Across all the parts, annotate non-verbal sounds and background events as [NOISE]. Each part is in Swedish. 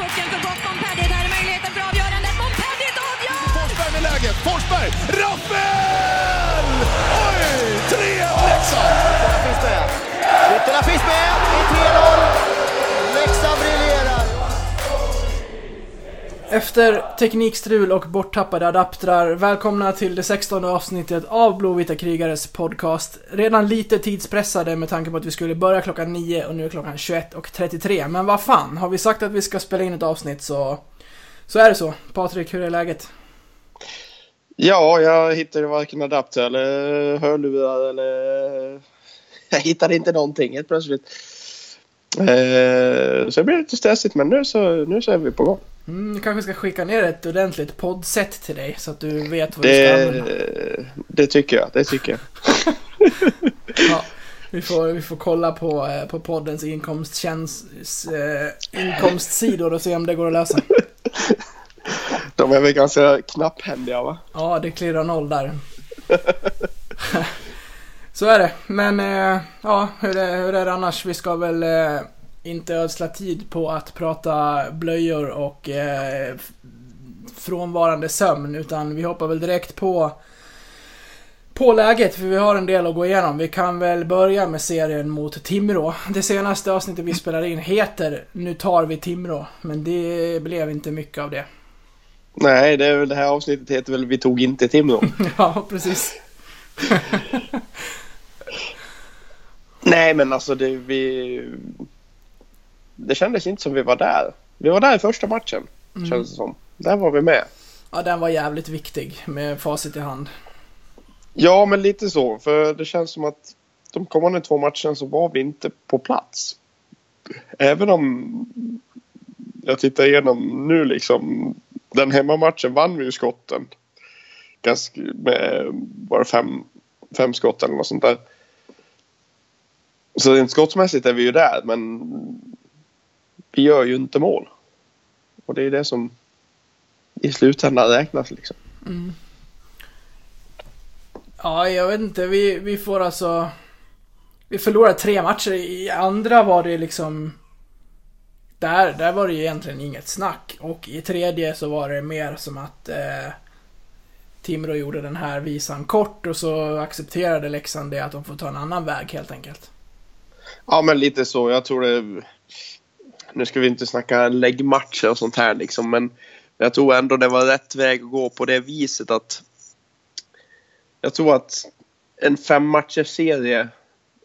pucken för gott. Montpellier, där är möjligheten för avgörandet. Montpellier avgör! Forsberg med läget. Forsberg! Rappel! Oj! 3-1 Leksand! Ytterna finns med. Ytterna finns med. Det är 3-0. Efter teknikstrul och borttappade adaptrar, välkomna till det 16 avsnittet av Blåvita krigares podcast. Redan lite tidspressade med tanke på att vi skulle börja klockan 9 och nu är klockan 21.33. Men vad fan, har vi sagt att vi ska spela in ett avsnitt så, så är det så. Patrik, hur är läget? Ja, jag hittade varken adapter eller hörlurar eller... [LAUGHS] Jag hittade inte någonting helt plötsligt. Eh, så det blev lite stressigt men nu så, nu så är vi på gång. Mm, kanske ska skicka ner ett ordentligt poddset till dig så att du vet vad du ska använda. Det, det tycker jag, det tycker jag. [LAUGHS] Ja, vi, får, vi får kolla på, eh, på poddens inkomsttjänst, eh, inkomstsidor och se om det går att lösa. [LAUGHS] De är väl ganska knapphändiga va? Ja, det klirrar noll där. [LAUGHS] Så är det. Men eh, ja, hur är, hur är det annars? Vi ska väl eh, inte ödsla tid på att prata blöjor och eh, frånvarande sömn, utan vi hoppar väl direkt på på läget, för vi har en del att gå igenom. Vi kan väl börja med serien mot Timrå. Det senaste avsnittet vi spelar in heter Nu tar vi Timrå, men det blev inte mycket av det. Nej, det, är väl, det här avsnittet heter väl Vi tog inte Timrå. [LAUGHS] Ja, precis. Nej, men alltså det vi... Det kändes inte som vi var där. Vi var där i första matchen, Mm. kändes det som. Där var vi med. Ja, den var jävligt viktig med facit i hand. Ja, men lite så. För det känns som att de kommande två matcherna så var vi inte på plats. Även om jag tittar igenom nu liksom. Den hemmamatchen vann vi ju skotten. Ganska med bara fem, fem skott eller något sånt där. Så rent skottsmässigt är vi ju där men vi gör ju inte mål. Och det är det som i slutändan räknas liksom. Ja, jag vet inte. Vi, vi får alltså... Vi förlorade tre matcher. I andra var det liksom... Där, där var det ju egentligen inget snack. Och i tredje så var det mer som att eh, Timrå gjorde den här visan kort och så accepterade Leksand det att de får ta en annan väg helt enkelt. Ja, men lite så. Jag tror det... Nu ska vi inte snacka läggmatcher och sånt här liksom, men jag tror ändå det var rätt väg att gå på det viset att... Jag tror att en fem serie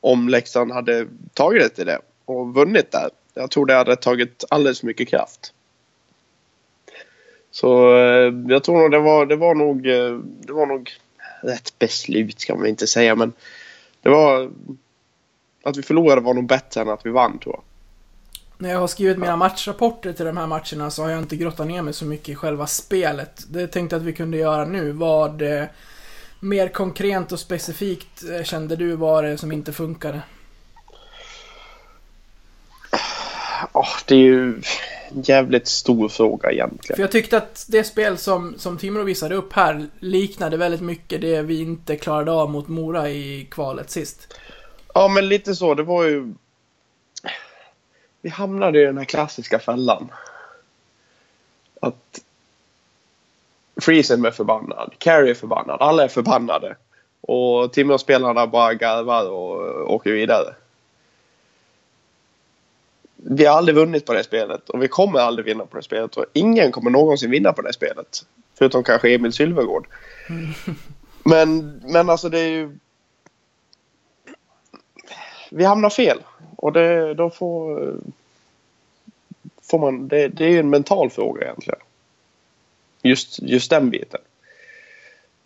om Leksand hade tagit det till det och vunnit där. Jag tror det hade tagit alldeles för mycket kraft. Så eh, jag tror nog det var, det var nog... Eh, det var nog rätt beslut ska man inte säga men det var att vi förlorade var nog bättre än att vi vann tror jag. När jag har skrivit mina matchrapporter till de här matcherna så har jag inte grottat ner mig så mycket i själva spelet. Det tänkte jag att vi kunde göra nu. Vad eh, mer konkret och specifikt eh, kände du var det som inte funkade? Ja, det är ju en jävligt stor fråga För egentligen. jag tyckte att det spel som, som Timrå visade upp här liknade väldigt mycket det vi inte klarade av mot Mora i kvalet sist. Ja, men lite så. Det var ju... Vi hamnade i den här klassiska fällan. Att Friesen är förbannad, Carey är förbannad, alla är förbannade. Och Timrå-spelarna bara garvar och åker vidare. Vi har aldrig vunnit på det spelet och vi kommer aldrig vinna på det spelet och ingen kommer någonsin vinna på det spelet. Förutom kanske Emil Sylvegård. [LAUGHS] Men, men alltså det är ju... Vi hamnar fel och det, då får, får man... Det, det är ju en mental fråga egentligen. Just, just den biten.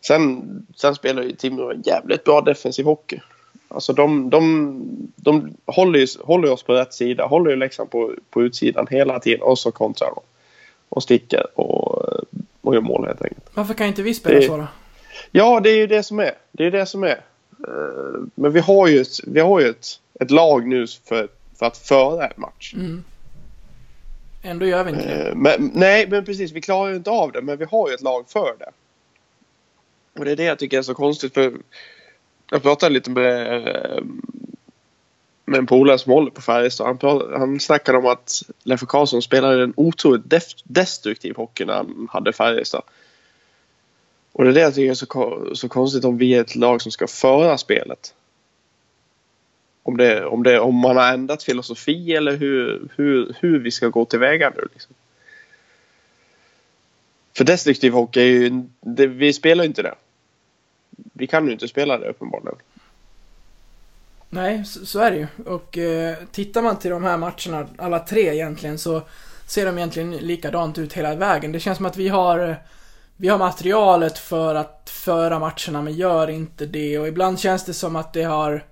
Sen, sen spelar ju Timrå en jävligt bra defensiv hockey. Alltså de, de, de håller, ju, håller oss på rätt sida, håller ju Leksand på, på utsidan hela tiden och så kontrar de. Och sticker och, och gör mål helt enkelt. Varför kan inte vi spela Det- så då? Ja, det är ju det som är. Det är det som är. Eh, Men vi har ju ett, vi har ju ett, ett lag nu för, för att föra en match. Mm. Ändå gör vi inte det. Eh, Men, nej, men precis. Vi klarar ju inte av det, men vi har ju ett lag för det. Och det är det jag tycker är så konstigt. för Jag pratade lite med, eh, med en polare som håller på Färjestad. Han, han snackade om att Leffe Karlsson spelade en otroligt def- destruktiv hockey när han hade Färjestad. Och det är det jag tycker är så, så konstigt om vi är ett lag som ska föra spelet. Om, det, om, det, om man har ändrat filosofi eller hur, hur, hur vi ska gå tillväga nu. Liksom. För destruktiv hockey är ju... Det, vi spelar ju inte det. Vi kan ju inte spela det uppenbarligen. Nej, så, så är det ju. Och eh, tittar man till de här matcherna, alla tre egentligen, så ser de egentligen likadant ut hela vägen. Det känns som att vi har, eh, vi har materialet för att föra matcherna, men gör inte det. Och ibland känns det som att det har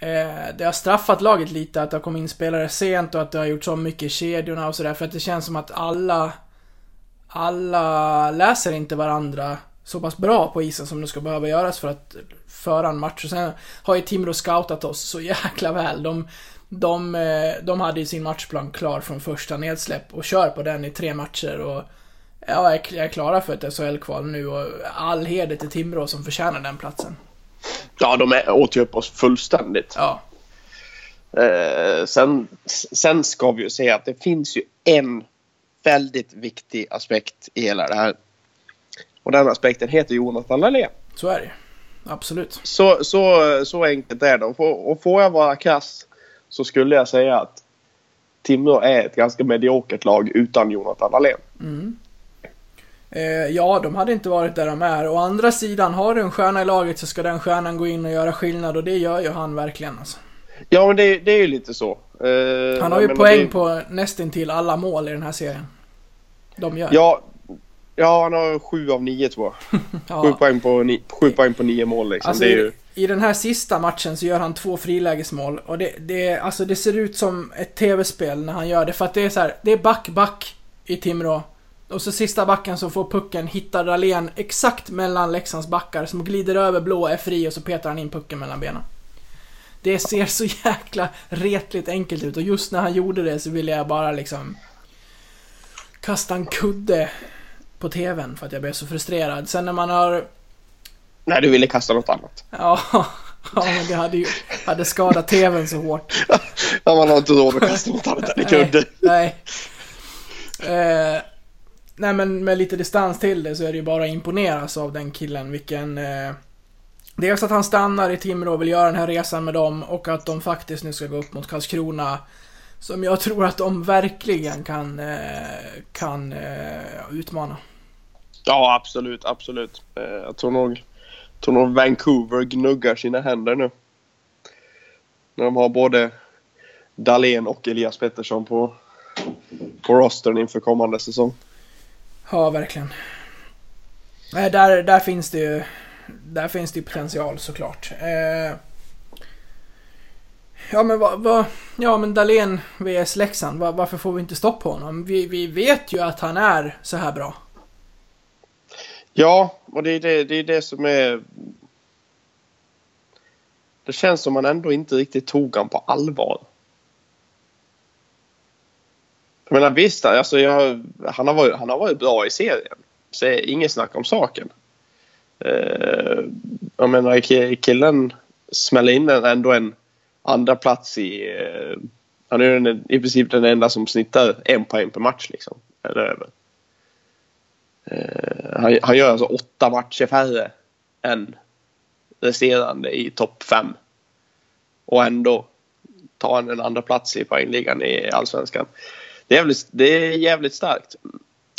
eh, det har straffat laget lite att det har kommit in spelare sent och att det har gjort så mycket i kedjorna och sådär. För att det känns som att alla alla läser inte varandra så pass bra på isen som det ska behöva göras för att föra en match. Och sen har ju Timrå scoutat oss så jäkla väl. De, de, eh, de hade ju sin matchplan klar från första nedsläpp och kör på den i tre matcher. Och ja, är klara för ett SHL-kval nu och all heder till Timrå som förtjänar den platsen. Ja, de är- åt ju upp oss fullständigt. Ja, Eh, sen, sen ska vi ju säga att det finns ju en väldigt viktig aspekt i hela det här. Och den aspekten heter Jonathan Dahlén. så är det. Absolut. Så, så, så enkelt är det. Och får, jag vara krass så skulle jag säga att Timrå är ett ganska mediokert lag utan Jonathan Dahlén. Eh, ja, de hade inte varit där de är. Å andra sidan, har du en stjärna i laget så ska den stjärnan gå in och göra skillnad och det gör ju han verkligen alltså. Ja, men det, det är ju lite så. Eh, Han har ju poäng det- på nästintill alla mål i den här serien. De gör. Ja, ja, han har sju av nio tror jag. [LAUGHS] Ja. Sju, poäng på ni, sju poäng på nio mål liksom. Alltså, ju... i, I den här sista matchen så gör han två frilägesmål och det, det, alltså, det ser ut som ett tv-spel när han gör det. För att det är så här, det är back-back i Timrå. Och så sista backen som får pucken hittar Dahlén exakt mellan Leksands backar som glider över blå, är fri och så petar han in pucken mellan benen. Det ser så jäkla retligt enkelt ut och just när han gjorde det så ville jag bara liksom kasta en kudde på TVn för att jag blev så frustrerad. Sen när man har Nej, du ville kasta något annat. Ja, [LAUGHS] ja men det hade ju hade skadat TVn så hårt. Ja, man har inte råd att kasta något annat än i kudde. Nej. nej. Eh, nej men med lite distans till det så är det ju bara att imponeras av den killen. Vilken... Eh, dels att han stannar i Timrå och vill göra den här resan med dem och att de faktiskt nu ska gå upp mot Karlskrona. Som jag tror att de verkligen kan, eh, kan eh, utmana. Ja, absolut, absolut. Eh, jag tror nog, tror nog Vancouver gnuggar sina händer nu. När de har både Dahlén och Elias Pettersson på, på rostern inför kommande säsong. Ja, verkligen. Där, där finns det ju... Där finns det ju potential såklart. Eh, ja, men vad... va, ja, men Dahlén vs Leksand. Va, varför får vi inte stopp på honom? Vi, vi vet ju att han är så här bra. Ja, och det är det, det är det som är... Det känns som man ändå inte riktigt tog han på allvar. Jag menar visst, alltså jag, han, har varit, han har varit bra i serien. Så det är inget snack om saken. Eh, jag menar killen smäller in en, ändå en andra plats i... Eh, han är den, i princip den enda som snittar en poäng per match liksom. Eller över. Eh, han, han gör alltså åtta matcher färre än resterande i topp fem. Och ändå tar han en andra plats i poängligan i Allsvenskan. Det är jävligt, det är jävligt starkt.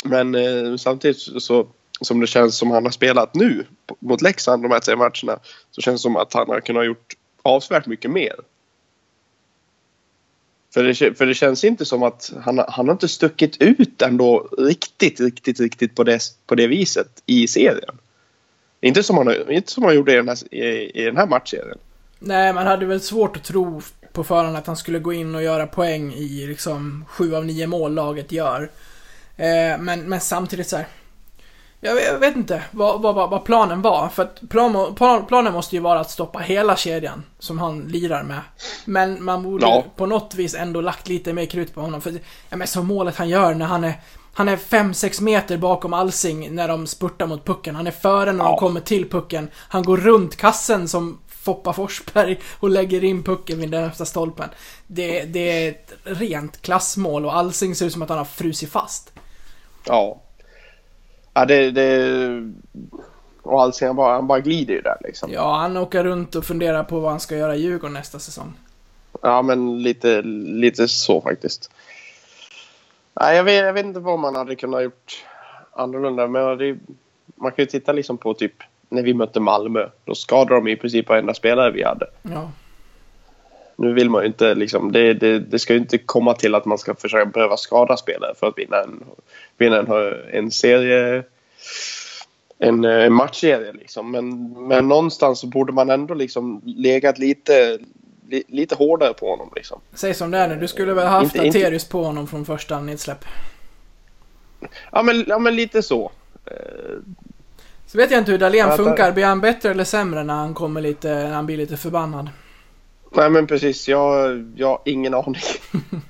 Men eh, samtidigt så, som det känns som han har spelat nu mot Leksand de här tre matcherna så känns det som att han har kunnat gjort avsevärt mycket mer. För det, för det känns inte som att han, har- han har inte stuckit ut ändå riktigt, riktigt, riktigt på det, på det viset i serien. Inte som han, inte som han gjorde i den här, i, i den här matchserien. Nej, man hade väl svårt att tro på förhand att han skulle gå in och göra poäng i liksom sju av nio mål laget gör. Eh, men, men samtidigt så här. Jag vet, jag vet inte vad, vad, vad, planen var. För att plan, plan, planen måste ju vara att stoppa hela kedjan som han lirar med. Men man borde Ja. på något vis ändå lagt lite mer krut på honom. För ja, men så målet han gör när han är han är 5-6 meter bakom Alsing när de spurtar mot pucken. Han är före när de Ja. kommer till pucken. Han går runt kassen som Foppa Forsberg och lägger in pucken vid den närmsta stolpen. Det, det är ett rent klassmål och Alsing ser ut som att han har frusit fast. Ja. Ja, det... det... Och Alsing, han bara, han bara glider ju där liksom. Ja, han åker runt och funderar på vad han ska göra i Djurgården nästa säsong. Ja, men lite, lite så faktiskt. Nej, jag, vet, jag vet inte vad man hade kunnat gjort annorlunda. Men det, man kan ju titta liksom på typ när vi mötte Malmö. Då skadade de i princip varenda spelare vi hade. Ja. Nu vill man ju inte liksom, det, det, det ska ju inte komma till att man ska försöka behöva skada spelare för att vinna en, vinna en, en serie en, en matchserie liksom. Men, men någonstans så borde man ändå liksom legat lite, li, lite hårdare på honom liksom. Säg som det är nu, du skulle väl haft Inte- inte- Aterius på honom från första nedsläpp. Ja men, ja, men lite så. Så vet jag inte hur Dahlén Ja, funkar. Blir han bättre eller sämre när han kommer lite, när han blir lite förbannad? Nej men precis, jag, jag har ingen aning.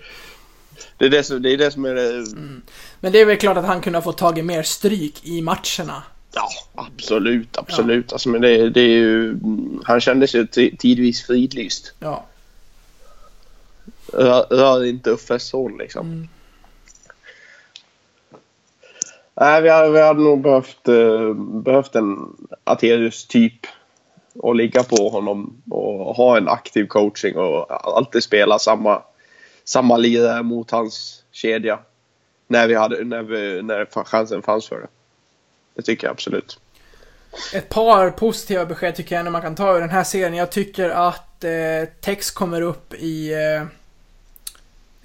[LAUGHS] det, är det, som, det är det som är det... Men det är väl klart att han kunde ha fått tagit mer stryk i matcherna. Ja, absolut, absolut. Alltså, men det, det är ju... Han kändes ju ti- tidvis fridlyst. Ja. Rör, rör inte Uffes son liksom. Mm. Nej, vi hade, vi hade nog behövt, eh, behövt en Aterius-typ och ligga på honom och ha en aktiv coaching och alltid spela samma, samma lirare mot hans kedja. När, vi hade, när, vi, när chansen fanns för det. Det tycker jag absolut. Ett par positiva besked tycker jag ändå man kan ta ur den här serien. Jag tycker att eh, Tex kommer upp i... Eh,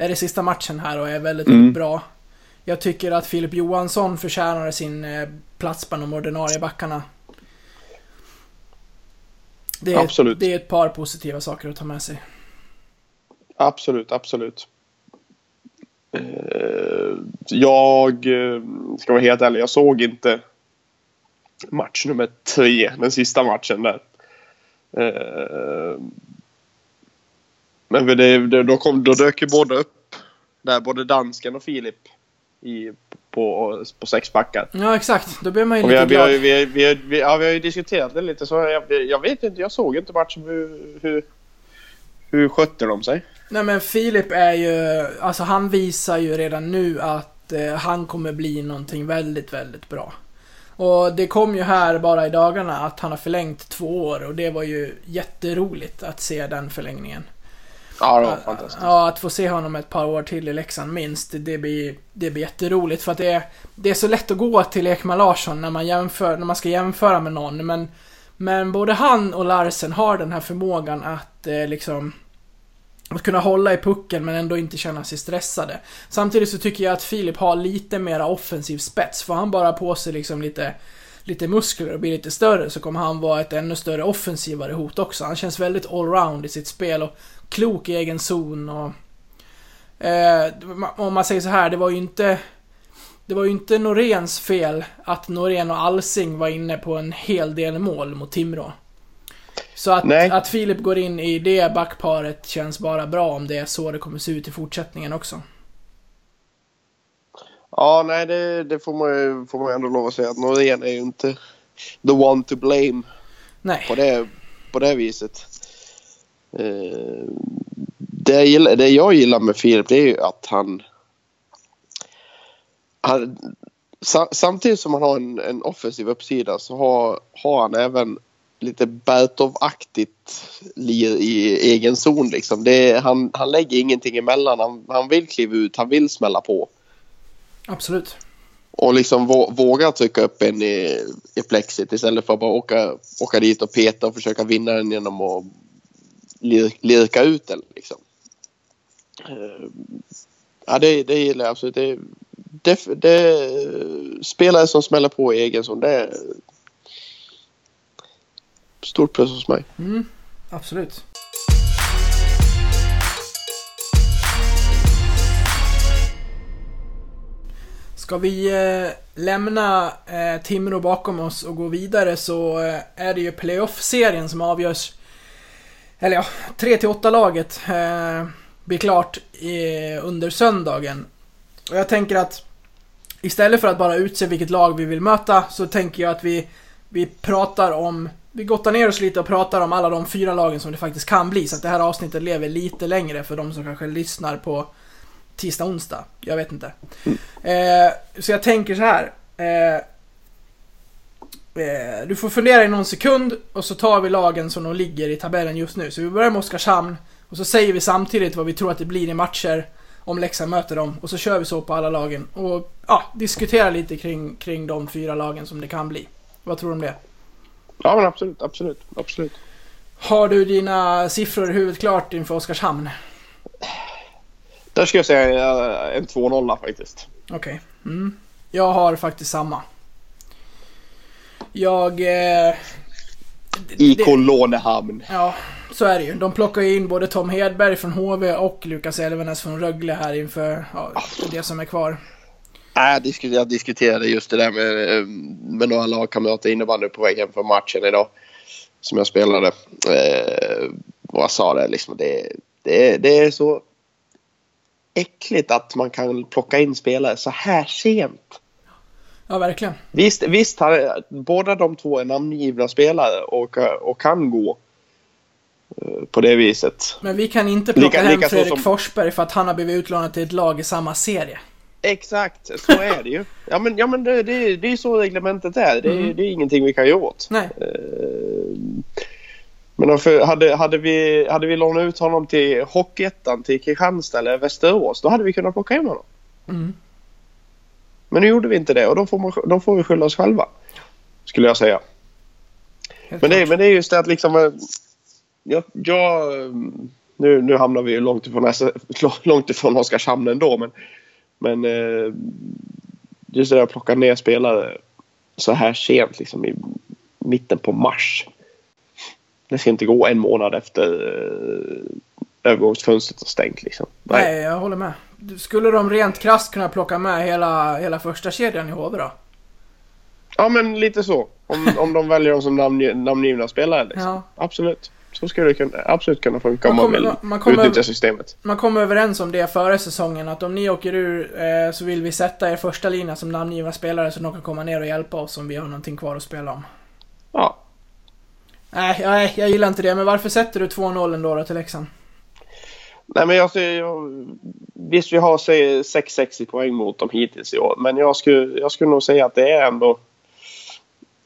är det sista matchen här och är väldigt, Mm. väldigt bra. Jag tycker att Filip Johansson förtjänar sin eh, plats bland de ordinarie backarna. Det är, Absolut. det är ett par positiva saker att ta med sig. Absolut, absolut. Eh, Jag eh, ska vara helt ärlig, jag såg inte match nummer tre, den sista matchen där. Men det, då, kom, då dök ju båda upp, där både dansken och Filip i, på, på sex backar. Ja, exakt. Då blir man ju Och lite har, vi, har, glad. ju- vi, har, vi, har, vi, ja, vi har ju diskuterat det lite så jag, jag vet inte, jag såg inte matchen hur, hur, hur skötte de sig? Nej men Filip är ju, alltså han visar ju redan nu att eh, han kommer bli någonting väldigt, väldigt bra. Och det kom ju här bara i dagarna att han har förlängt två år och det var ju jätteroligt att se den förlängningen. Ja, det var fantastiskt. Ja, att få se honom ett par år till i Leksand minst, det blir, det blir jätteroligt för att det är, det är så lätt att gå till Ekman Larsson när man, jämför, när man ska jämföra med någon, men, men både han och Larsen har den här förmågan att eh, liksom att kunna hålla i pucken men ändå inte känna sig stressade. Samtidigt så tycker jag att Filip har lite mera offensiv spets. Får han bara på sig liksom lite, lite muskler och blir lite större så kommer han vara ett ännu större offensivare hot också. Han känns väldigt allround i sitt spel och klok i egen zon och... Eh, om man säger så här, det var ju inte... Det var ju inte Noréns fel att Norén och Alsing var inne på en hel del mål mot Timrå. Så att, Nej. att Filip går in i det backparet känns bara bra om det är så det kommer se ut i fortsättningen också. Ja, nej, det, det får, man ju, får man ändå lov att säga att Norén är ju inte the one to blame Nej. på det, på det viset. Eh, det, jag gillar, det jag gillar med Filip det är ju att han... han sa, samtidigt som han har en, en offensiv uppsida så har, har han även lite Bertov-aktigt lir i egen zon. Liksom. Det han, han lägger ingenting emellan. Han, han vill kliva ut, han vill smälla på. Absolut. Och liksom vå- våga trycka upp en i, i plexit istället för att bara åka, åka dit och peta och försöka vinna den genom att lirka ut den. Liksom. Eh, ja, det, det gillar jag absolut. Det, det, det, spelare som smäller på i egen zon, det är stort plus hos mig. Mm, absolut. Ska vi eh, lämna eh, Timrå bakom oss och gå vidare så eh, är det ju playoff-serien som avgörs. Eller ja, 3-8 laget eh, blir klart i, under söndagen. Och jag tänker att istället för att bara utse vilket lag vi vill möta så tänker jag att vi, vi pratar om vi gottar ner oss lite och pratar om alla de fyra lagen som det faktiskt kan bli. Så att det här avsnittet lever lite längre för de som kanske lyssnar på tisdag, onsdag. Jag vet inte. Eh, så jag tänker så här. Eh, eh, du får fundera i någon sekund och så tar vi lagen som de ligger i tabellen just nu. Så vi börjar med Oskarshamn och så säger vi samtidigt vad vi tror att det blir i matcher om Leksand möter dem och så kör vi så på alla lagen och ja, diskuterar lite kring, kring de fyra lagen som det kan bli. Vad tror du om det? Ja, men absolut, absolut, absolut. Har du dina siffror i huvudet klart inför Oskarshamn? Där ska jag säga eh, en 2-0 faktiskt. Okej. Mm. Jag har faktiskt samma. Jag... Eh, IK det- Lånehamn. Ja, så är det ju. De plockar ju in både Tom Hedberg från HV och Lukas Elvenes från Rögle här inför ja, det som är kvar. Disku- jag diskuterade just det där med, eh, med några lagkamrater innebandy på väg hem från matchen idag. Som jag spelade. Eh, och jag sa det liksom. Det, det, det är så äckligt att man kan plocka in spelare så här sent. Ja, verkligen. Visst, visst har, båda de två är namngivna spelare och, och kan gå eh, på det viset. Men vi kan inte plocka Lika- hem lika Fredrik som- Forsberg för att han har blivit utlånad till ett lag i samma serie. Exakt, så är det ju. [LAUGHS] Ja men, ja, men det, det, det är så reglementet är. Det, Mm. det är ingenting vi kan göra åt. Nej. Eh, Men varför, hade, hade, vi, hade vi lånat ut honom till Hockeyettan, till Kristianstad eller Västerås, då hade vi kunnat plocka hem honom. Mm. Men nu gjorde vi inte det och då får, man, då får vi skylla oss själva. Skulle jag säga. Men det, men det är just det att liksom... eh, Jag, jag, nu, nu hamnar vi ju långt ifrån, [LAUGHS] långt ifrån Oskarshamn ändå. Men, men eh, just det där att plocka ner spelare så här sent liksom i mitten på mars. Det ska inte gå en månad efter eh, övergångsfönstret har stängt liksom. Nej, jag håller med. Skulle de rent krasst kunna plocka med hela, hela första kedjan i HV då? Ja men lite så. Om, [LAUGHS] om de väljer dem som namnge, namngivna spelare. Liksom. Ja. Absolut. Så skulle det kunna, absolut kunna funka om Man man kommer- vill man kommer- utnyttja systemet. Man kom överens om det före säsongen att om ni åker ur eh, så vill vi sätta er första lina som namngivna spelare så de kan komma ner och hjälpa oss om vi har någonting kvar att spela om. Ja. Nej, nej, jag gillar inte det. Men varför sätter du 2-0 ändå då till Leksand? Nej men jag, jag Visst vi har 6-6 i poäng mot dem hittills i år. Men jag skulle, jag skulle nog säga att det är ändå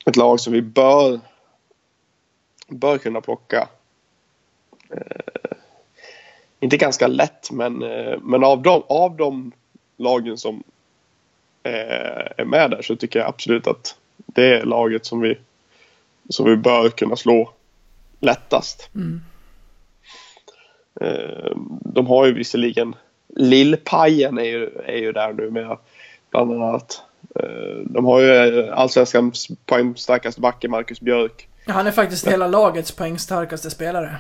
ett lag som vi bör bör kunna plocka. Eh, inte ganska lätt men, eh, men av, de, av de lagen som eh, är med där så tycker jag absolut att det är laget som vi, som vi bör kunna slå lättast. Mm. Eh, De har ju visserligen Lillpajen är ju, är ju där nu med bland annat. Eh, De har ju eh, allsvenskans poängstarkaste backe Marcus Björk. Han är faktiskt hela lagets poängstarkaste spelare.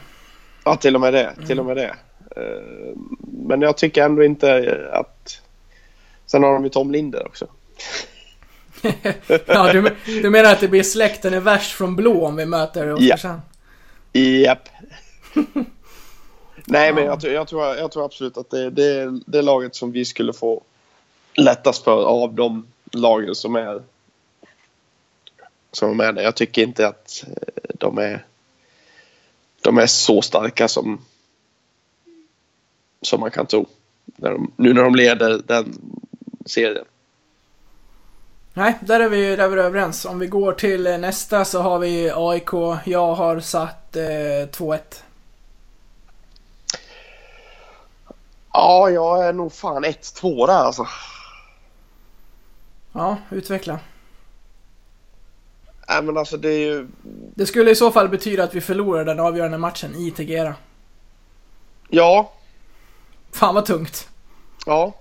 Ja, till och med det. Till och med det. Men jag tycker ändå inte att... Sen har de ju Tom Linder också. [LAUGHS] ja, du, du menar att det blir släkten är värst från blå om vi möter Oskarshamn? Japp. [LAUGHS] Nej, men jag, tror- jag, tror, jag tror absolut att det, det är det laget som vi skulle få lättast för av de lagen som är som är där. Jag tycker inte att eh, de är de är så starka som som man kan tro. När de, nu när de leder den serien. Nej, där är vi, där är vi överens. Om vi går till eh, nästa så har vi AIK. Jag har satt eh, 2-1. Ja, jag är nog fan 1-2 där alltså. Ja, utveckla. Nej, men alltså det är ju... Det skulle i så fall betyda att vi förlorar den avgörande matchen i Tegera. Ja, Fan vad tungt. Ja.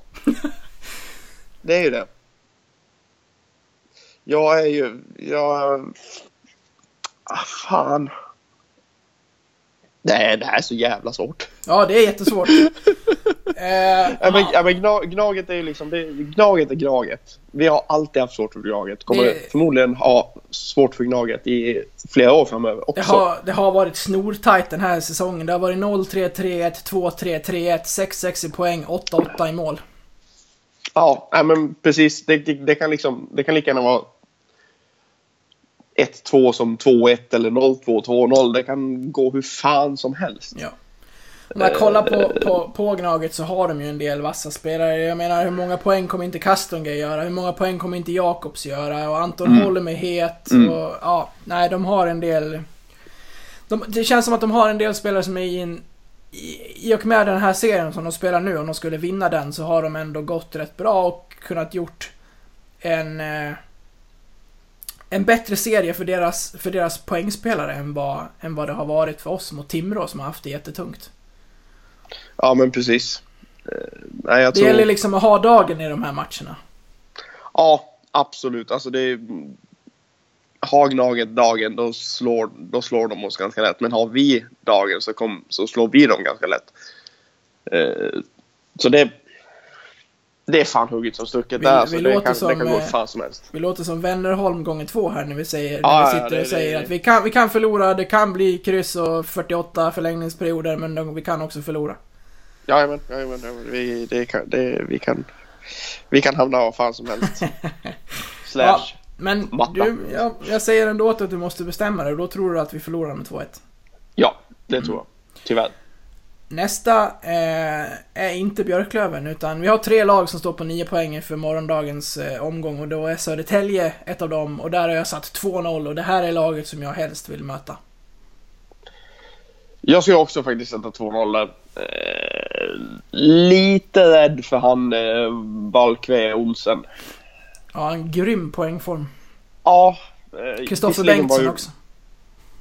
[LAUGHS] Det är ju det. Jag är ju... Jag... Ah, fan. Nej, det här är så jävla svårt. Ja, det är jättesvårt. [LAUGHS] eh, Ja, men, ja, men gna, gnaget är ju liksom... Det, gnaget är Gnaget. Vi har alltid haft svårt för Gnaget. Kommer Det- förmodligen ha svårt för Gnaget i flera år framöver också. det, har, det har varit snortajt den här säsongen. Det har varit 0-3, 3-1, 2-3, 3-1, 6-6 i poäng, 8-8 i mål. Ja, nej, men precis. Det, det, det, kan liksom, det kan lika gärna vara 1-2 som 2-1 eller 0-2, 2-0. Det kan gå hur fan som helst. Ja. Om jag kollar på, på, på Gnaget så har de ju en del vassa spelare. Jag menar, hur många poäng kommer inte Kastonga göra? Hur många poäng kommer inte Jakobs göra? Och Anton Mm. Holm är het. Mm. Och, ja, nej, de har en del... De, det känns som att de har en del spelare som är i en... I, I och med den här serien som de spelar nu, om de skulle vinna den, så har de ändå gått rätt bra och kunnat gjort en... Eh, en bättre serie för deras, för deras poängspelare än vad, än vad det har varit för oss mot Timrå som har haft det jättetungt. Ja, men precis. Eh, nej, jag Det tror... gäller liksom att ha dagen i de här matcherna. Ja, absolut. Alltså det är... Har Gnaget dagen, då slår, då slår de oss ganska lätt. Men har vi dagen så, kom, så slår vi dem ganska lätt. Eh, så det... Det är fan hugget som stucket Vi- där. Så vi det, låter kan, som, det kan gå eh, fan som helst. Vi låter som Wennerholm gånger två här när vi säger, Ja, när vi ja, sitter det- och säger det- att vi kan, vi kan förlora, det kan bli kryss och 48 förlängningsperioder, men vi kan också förlora. Jajamän, jajamän, jajamän. Vi, det kan, det, vi, kan, vi kan hamna var fan som helst. [LAUGHS] Slash. Ja, men Matta. du, jag, jag säger ändå att du måste bestämma dig då tror du att vi förlorar med 2-1. Ja, det tror jag. Tyvärr. Nästa eh, är inte Björklöven, utan vi har tre lag som står på 9 poäng för morgondagens eh, omgång och då är Södertälje ett av dem och där har jag satt 2-0 och det här är laget som jag helst vill möta. Jag skulle också faktiskt sätta 2-0 där. Eh, lite rädd för han eh, Valkve Olsen. Ja, en grym poängform. Ja. eh, Kristoffer visserligen Bengtsson ju- också.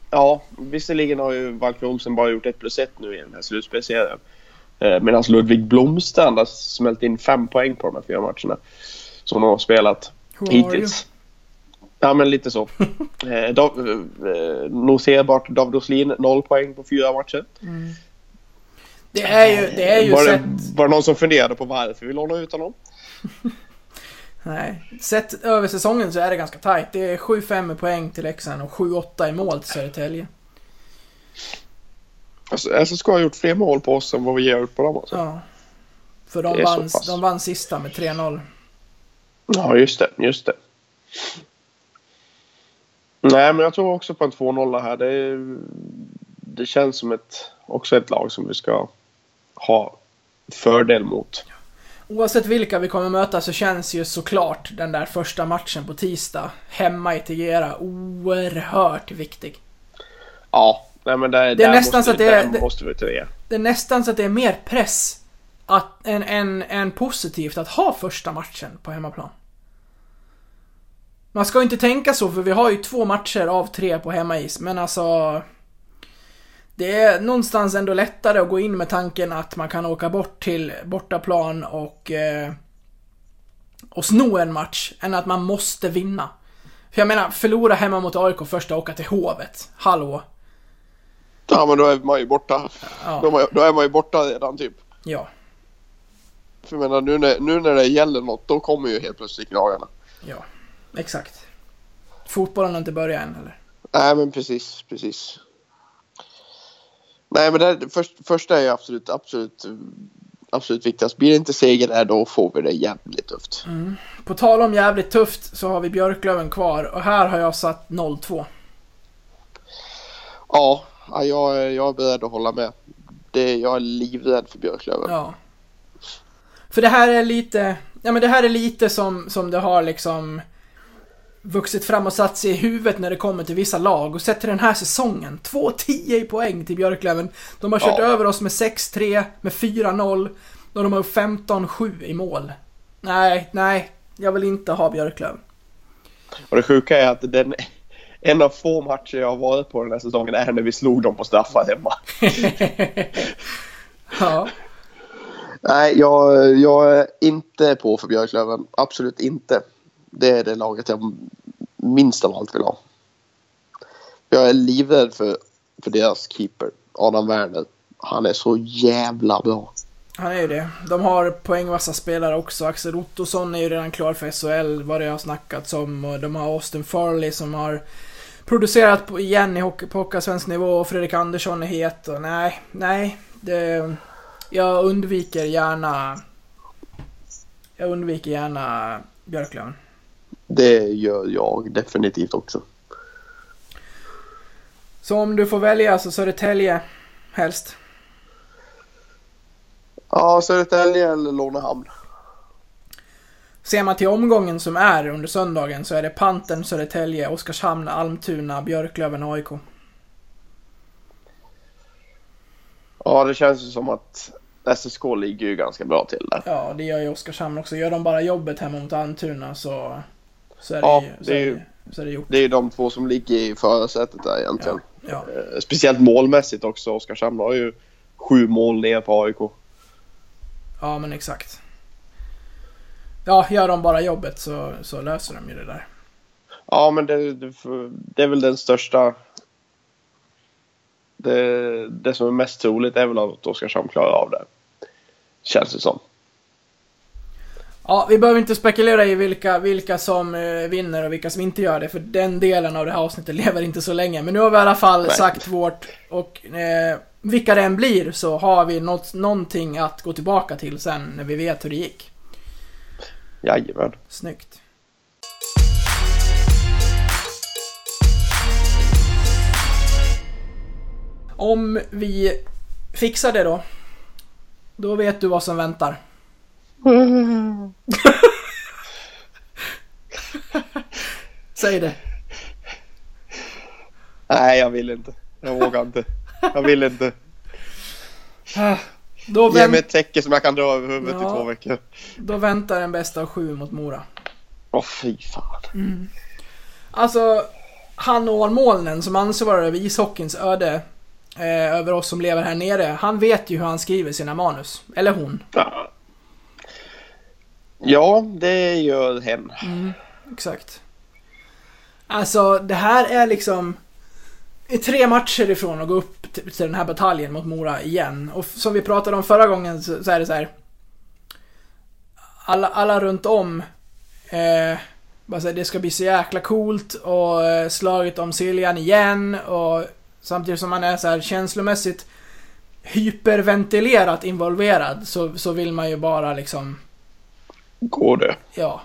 Ja, visserligen har ju Valkve Olsen bara gjort 1 plus 1 nu i den här slutspelserien. Eh, Medan Ludvig Blomstrand har smält in fem poäng på de här fyra matcherna. Som de har spelat Who hittills. Ja, men lite så. [LAUGHS] eh, Dav, eh, noterbart David Åslin, noll poäng på fyra matcher. Det är ju, det är ju var, sett... var det någon som funderade på varför vi lånade ut honom? [LAUGHS] Nej. Sett över säsongen så är det ganska tajt. Det är 7-5 i poäng till Leksand och 7-8 i mål till Södertälje. Alltså, SSK har gjort fler mål på oss än vad vi har gjort på dem. Alltså. Ja. För de vann, de vann sista med 3-0. Ja, just det. Just det. Nej, men jag tror också på en 2-0 här. Det, det känns som ett, också ett lag som vi ska ha fördel mot. Oavsett vilka vi kommer möta så känns ju såklart den där första matchen på tisdag, hemma i Tegera, oerhört viktig. Ja, nej, men där, Det är där nästan måste, så att det är- måste vi till det. Det är nästan så att det är mer press att, än, än, än positivt att ha första matchen på hemmaplan. Man ska ju inte tänka så, för vi har ju två matcher av tre på hemmais, men alltså... Det är någonstans ändå lättare att gå in med tanken att man kan åka bort till bortaplan och... Eh, och sno en match, än att man måste vinna. För jag menar, förlora hemma mot AIK först och åka till Hovet. Hallå? Ja, men då är man ju borta. Ja. Då, är man- då är man ju borta redan typ. Ja. För jag menar, nu när, nu när det gäller något, då kommer ju helt plötsligt gnagarna. Ja, exakt. Fotbollen har inte börjat än eller? Nej, men precis, precis. Nej, men det, först, första är ju absolut, absolut, absolut viktigast. Blir det inte seger där, då får vi det jävligt tufft. På tal om jävligt tufft så har vi Björklöven kvar och här har jag satt 0-2. Ja, ja, jag, jag är beredd att hålla med. Det, jag är livrädd för Björklöven. Ja. För det här är lite, ja men det här är lite som, som det har liksom vuxit fram och satt sig i huvudet när det kommer till vissa lag och sett till den här säsongen. 2-10 i poäng till Björklöven. De har kört Ja. över oss med 6-3, med 4-0 och de har 15-7 i mål. Nej, nej, jag vill inte ha Björklöven. Och det sjuka är att den, en av få matcher jag har varit på den här säsongen är när vi slog dem på straffar hemma. [LAUGHS] Ja. Nej, jag, jag är inte på för Björklöven. Absolut inte. Det är det laget jag minst av allt vill ha. Jag är livrädd för, för deras keeper, Adam Werner. Han är så jävla bra. Han är ju det. De har poängvassa spelare också. Axel Ottosson är ju redan klar för SHL, vad det har snackats om. Och de har Austin Farley som har producerat på, igen i hockey, på Hockeyallsvensk nivå. Och Fredrik Andersson är het. Och nej, nej. Det, jag undviker gärna... Jag undviker gärna Björklöven. Det gör jag definitivt också. Så om du får välja så Södertälje helst. Ja, Södertälje eller Lånehamn. Ser man till omgången som är under söndagen så är det Pantern, Södertälje, Oskarshamn, Almtuna, Björklöven, AIK. Ja, det känns ju som att SSK ligger ju ganska bra till där. Ja, det gör ju Oskarshamn också. Gör de bara jobbet hemma mot Almtuna så, så är det, Ja, ju, så det är ju- så är det gjort. Det är de två som ligger i förarsätet där egentligen. Ja. Eh, Speciellt målmässigt också. Oskarshamn har ju sju mål ner på AIK. ja, men exakt. Ja, gör de bara jobbet så, så löser de ju det där. Ja, men det, det, det är väl den största... Det, det som är mest troligt är väl att Oskarshamn klarar av det. Känns det som. Ja, vi behöver inte spekulera i vilka, vilka som eh, vinner och vilka som inte gör det, för den delen av det här avsnittet [LAUGHS] lever inte så länge. Men nu har vi i alla fall Nej. sagt vårt, och eh, vilka det än blir så har vi något, någonting att gå tillbaka till sen när vi vet hur det gick. Jajamän. Snyggt. Om vi fixar det då, då vet du vad som väntar. [LAUGHS] Säg det. Nej, jag vill inte. Jag vågar inte. Jag vill inte. [SIGHS] Då, Ge mig ett täcke som jag kan dra över huvudet Ja. i två veckor. då väntar en bästa av sju mot Mora. Åh, fy fan. Alltså, han och Molnen som ansvarar över ishockeyns öde, eh, över oss som lever här nere, han vet ju hur han skriver sina manus. Eller hon. Ja. Ja, det gör hen. Mm, exakt. Alltså, det här är liksom... är tre matcher ifrån att gå upp till till den här bataljen mot Mora igen. Och som vi pratade om förra gången så, så är det så här. Alla, alla runt om... Eh, bara så här, det ska bli så jäkla coolt och eh, slaget om Siljan igen och samtidigt som man är så här känslomässigt hyperventilerat involverad så, så vill man ju bara liksom Går det? Ja.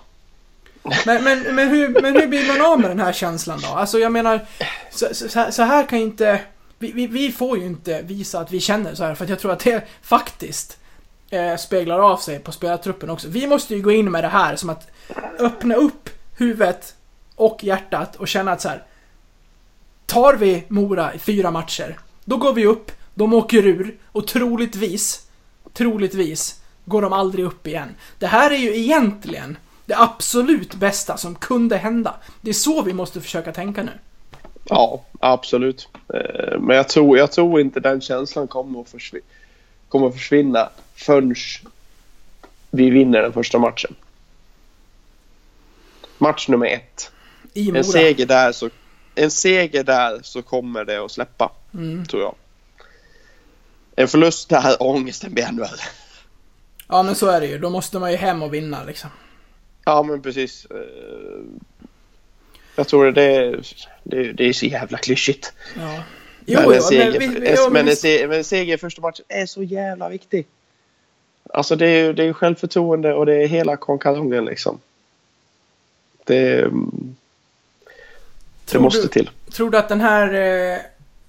Men, men, men, hur, men hur blir man av med den här känslan då? Alltså jag menar, så, så, så här kan ju inte... Vi, vi, vi får ju inte visa att vi känner så här för att jag tror att det faktiskt eh, speglar av sig på spelartruppen också. Vi måste ju gå in med det här som att öppna upp huvudet och hjärtat och känna att så här. Tar vi Mora i fyra matcher, då går vi upp, de åker ur och troligtvis, troligtvis går de aldrig upp igen. Det här är ju egentligen det absolut bästa som kunde hända. Det är så vi måste försöka tänka nu. Ja, absolut. Eh, Men jag tror, jag tror inte den känslan kommer att, försvinna, kommer att försvinna förrän vi vinner den första matchen. Match nummer ett. En seger där så, en seger där så kommer det att släppa, Mm. tror jag. En förlust där, ångesten blir ännu värre. Ja men så är det ju. Då måste man ju hem och vinna liksom. Ja, men precis. Eh, Jag tror det det, det är så jävla klyschigt. Ja. Jo, men, en seger, men, vi, vi, men, en seger, men en seger i första matchen är så jävla viktig. Alltså det är ju det är självförtroende och det är hela konkalongen liksom. Det, mm, det måste du- till. Tror du att den här eh,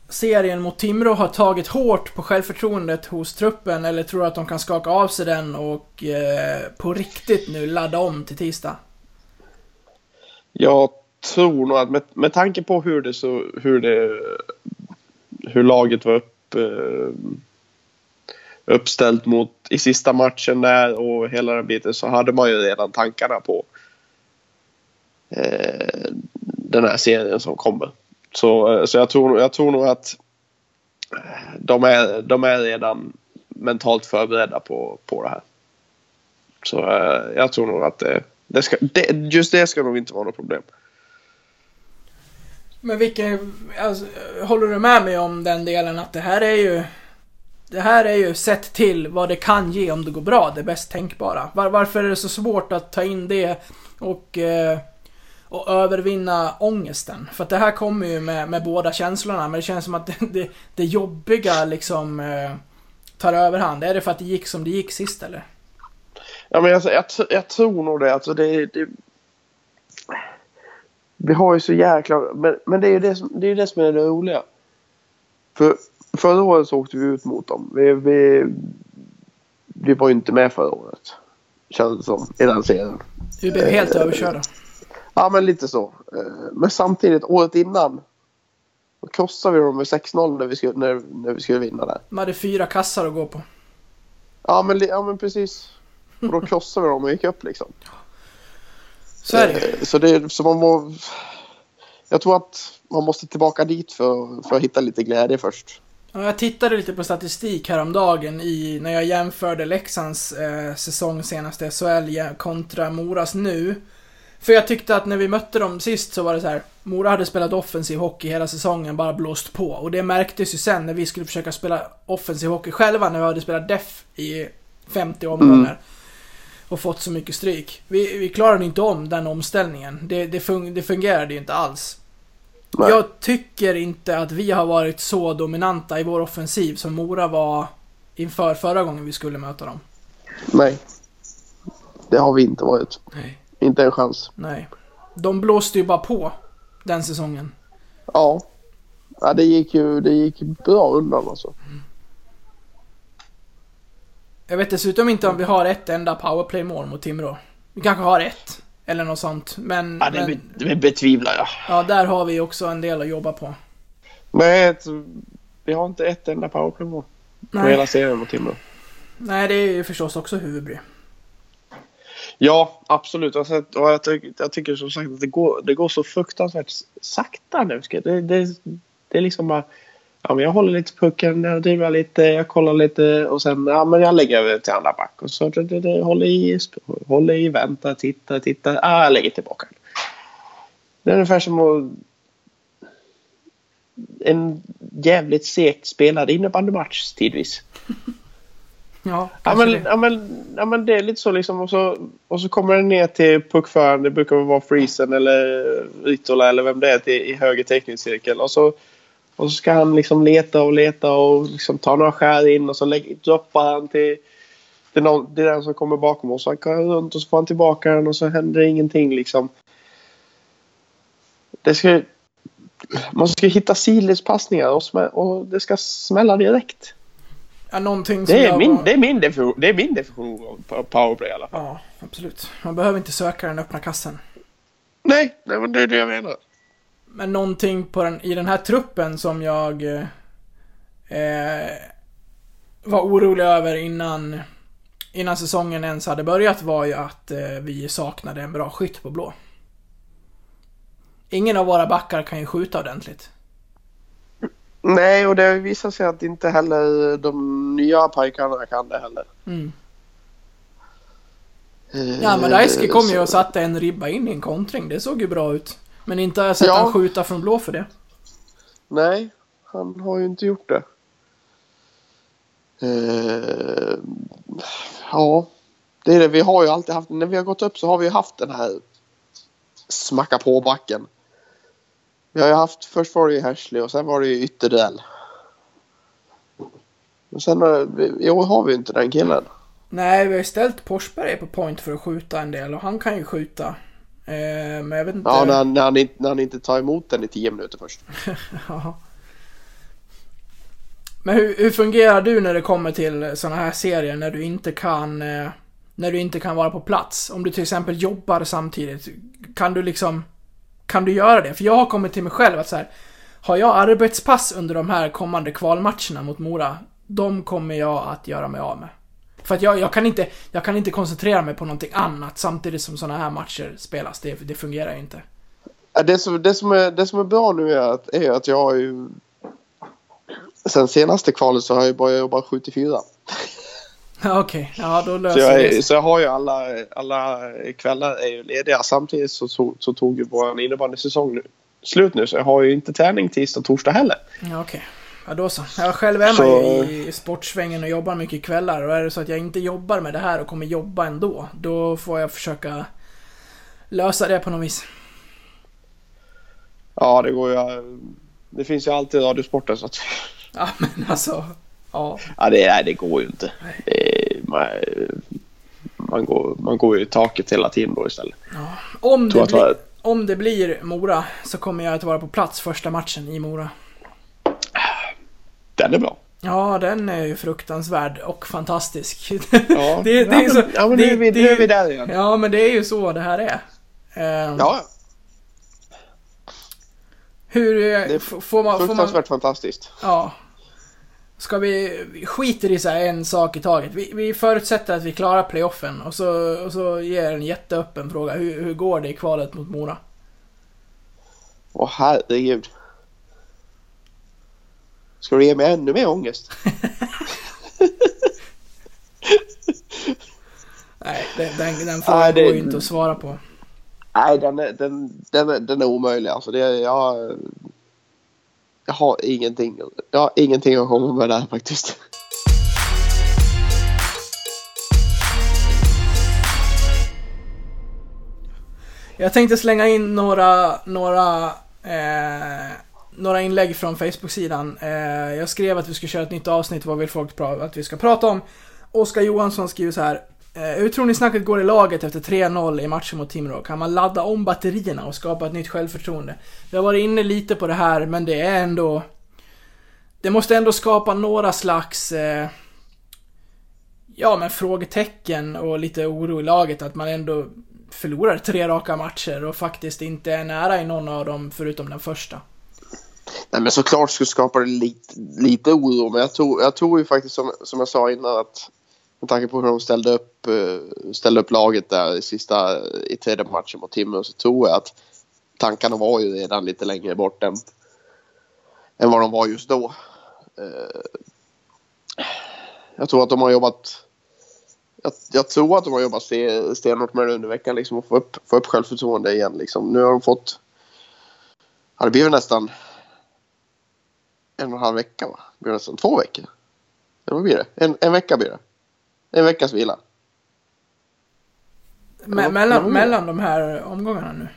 serien mot Timrå har tagit hårt på självförtroendet hos truppen eller tror du att de kan skaka av sig den och eh, på riktigt nu ladda om till tisdag? Jag tror nog att med, med tanke på hur det så hur det hur laget var upp, eh, uppställt mot i sista matchen där och hela den biten så hade man ju redan tankarna på eh, den här serien som kommer. Så, eh, så jag, tror, jag tror nog att eh, de är, de är redan mentalt förberedda på, på det här. Så eh, jag tror nog att det, det ska, det, just det ska nog inte vara något problem. Men vilken, alltså, håller du med mig om den delen att det här är ju det här är ju sett till vad det kan ge om det går bra, det bäst tänkbara. Var, varför är det så svårt att ta in det och, eh, och övervinna ångesten? För att det här kommer ju med, med båda känslorna, men det känns som att det, det, det jobbiga liksom eh, tar överhand. Är det för att det gick som det gick sist eller? Ja, men alltså, jag, jag tror nog det. Alltså, det, det. Vi har ju så jäkla... Men, men det är ju det som, det, är det som är det roliga. För förra året så åkte vi ut mot dem. Vi, vi, vi var ju inte med förra året. Kändes det som. I den serien. Vi blev helt överkörda. Ja, men lite så. Eh, Men samtidigt, året innan. Då krossade vi dem med 6-0 när vi skulle, när, när vi skulle vinna där. De hade fyra kassar att gå på. Ja, men, ja, men precis. Och då krossade vi dem och gick upp liksom. Så är det. Eh, Så, det, så man må, Jag tror att man måste tillbaka dit för, för att hitta lite glädje först. Ja, jag tittade lite på statistik häromdagen i, när jag jämförde Leksands eh, säsong senaste SHL kontra Moras nu. För jag tyckte att när vi mötte dem sist så var det så här. Mora hade spelat offensiv hockey hela säsongen, bara blåst på. Och det märktes ju sen när vi skulle försöka spela offensiv hockey själva, när vi hade spelat def i 50 omgångar. Och fått så mycket stryk. Vi, vi klarade inte om den omställningen. Det, det, fun, det fungerade ju inte alls. Nej. Jag tycker inte att vi har varit så dominanta i vår offensiv som Mora var inför förra gången vi skulle möta dem. Nej. Det har vi inte varit. Nej. Inte en chans. Nej. De blåste ju bara på den säsongen. Ja. ja det, gick ju, det gick bra undan alltså. Jag vet dessutom inte om vi har ett enda powerplay-mål mot Timrå. Vi kanske har ett. Eller något sånt. Men, Ja, det, men be, det betvivlar jag. ja, där har vi också en del att jobba på. Nej, ett, vi har inte ett enda powerplay-mål på hela Nej, serien mot Timrå. Nej det är ju förstås också huvudbry. Ja, absolut. Alltså, och jag, tycker, jag tycker som sagt att det går, det går så fruktansvärt sakta nu. Det, det, det är liksom bara... Ja, men jag håller lite pucken, jag driver lite, jag kollar lite och sen ja, men jag lägger över till andra back. Och så det, det, det, håller i, håller i, väntar, tittar, tittar. Ah, jag lägger tillbaka. Det är ungefär som att en jävligt segt spelad innebandymatch tidvis. Ja, Ja men, det. ja, men, ja men det är lite så liksom. Och så, och så kommer den ner till puckföraren. Det brukar vara Friesen eller Ritola eller vem det är till, i höger teckningscirkel. Och så, och så ska han liksom leta och leta och liksom ta några skär in och så droppar han till, till, någon, till den som kommer bakom oss. Så han går runt och så får han tillbaka den och så händer ingenting liksom. Det ska, man ska hitta sidledspassningar och, och det ska smälla direkt. Ja, någonting som Det är, min, var- det, är min definition, det är min definition av powerplay i alla fall. Ja, absolut. Man behöver inte söka den öppna kassen. Nej, nej men det är det jag menar. Men någonting den, i den här truppen som jag eh, var orolig över innan, innan säsongen ens hade börjat var ju att eh, vi saknade en bra skytt på blå. Ingen av våra backar kan ju skjuta ordentligt. Nej, och det visar sig att inte heller de nya pojkarna kan det heller. Mm. Eh, Ja men Daiski kom ju och satte en ribba in i en kontring. Det såg ju bra ut. Men inte har jag sett Ja. han skjuta från blå för det. Nej, han har ju inte gjort det. Eh, ja, det är det. Vi har ju alltid haft, när vi har gått upp så har vi haft den här smacka på backen. Vi har ju haft, först var det ju Hersley och sen var det ju Ytterdell. Och sen i år har vi ju inte den killen. Nej, vi har ju ställt Forsberg på point för att skjuta en del och han kan ju skjuta. Eh, men jag vet inte. Ja, när, när, han när han inte tar emot den i tio minuter först. [LAUGHS] Ja. Men hur, hur fungerar du när det kommer till såna här serier när du inte kan eh, när du inte kan vara på plats? Om du till exempel jobbar samtidigt, kan du liksom kan du göra det? För jag har kommit till mig själv att så här, har jag arbetspass under de här kommande kvalmatcherna mot Mora, de kommer jag att göra mig av med. För att jag, jag, kan inte, jag kan inte koncentrera mig på någonting annat samtidigt som sådana här matcher spelas. Det, det fungerar ju inte. Det som, det, som är, det som är bra nu är att, är att jag har ju... Sen senaste kvalet så har jag bara jobbat 74. [LAUGHS] till 4. Ja, Okej, då Så löser jag, det så jag har ju alla, alla kvällar är ju lediga. Samtidigt så, så, så tog ju vår innebandysäsong nu, slut nu. Så jag har ju inte träning tisdag och torsdag heller. Ja, okej. Ja, då så. Jag själv är man Så- ju i sportsvängen och jobbar mycket kvällar. Och är det så att jag inte jobbar med det här och kommer jobba ändå, då får jag försöka lösa det på något vis. Ja, det går ju... Det finns ju alltid Radiosporten så att... Ja, men alltså. Ja. Ja, det, nej, det går ju inte. Det, man, man, går, man går ju i taket hela tiden då istället. Om Tror det, blir, om det blir Mora så kommer jag att vara på plats första matchen i Mora. Den är bra. Ja, den är ju fruktansvärd och fantastisk. Ja, [LAUGHS] det, det ja, är men, så, ja, men det, nu, är vi, det- nu är vi där igen. Ja, men det är ju så det här är. Eh, Ja, Hur eh, det är får man... Får man fruktansvärt fantastiskt. ja. Ska vi... Vi skiter i så här en sak i taget. Vi, vi förutsätter att vi klarar playoffen och så, och så ger jag en jätteöppen fråga. Hur, hur går det i kvalet mot Mora? Åh herregud. Ska du ge mig ännu mer ångest? [LAUGHS] Nej, den, den, den frågan Nej, det- går ju inte att svara på. Nej, den är, den, den, den är omöjlig. Alltså, det, jag, jag, har ingenting, jag har ingenting att komma med där faktiskt. Jag tänkte slänga in några, några, eh, några inlägg från Facebook-sidan. Eh, jag skrev att vi ska köra ett nytt avsnitt, vad vill folk att vi ska prata om? Oskar Johansson skriver så här. Eh, hur tror ni snacket går i laget efter 3-0 i matchen mot Timrå? Kan man ladda om batterierna och skapa ett nytt självförtroende? Vi har varit inne lite på det här, men det är ändå... Det måste ändå skapa några slags... Eh, ja, men frågetecken och lite oro i laget att man ändå förlorar tre raka matcher och faktiskt inte är nära i någon av dem förutom den första. Nej, men såklart skulle skapa det lite, lite oro. Men jag tror, jag tror ju faktiskt som, som jag sa innan att med tanke på hur de ställde upp, eh, ställde upp laget där i sista i tredje matchen mot Timrå så tror jag att tankarna var ju redan lite längre bort än, än vad de var just då. Eh, jag tror att de har jobbat jag, jag tror att de har jobbat stenhårt med det under veckan liksom och få upp, få upp självförtroende igen liksom. Nu har de fått Ja, det blir väl nästan en och en halv vecka va? Det blir nästan två veckor. Eller vad blir det? En, en vecka blir det. En veckas vila. Me- mellan, mellan de här omgångarna nu.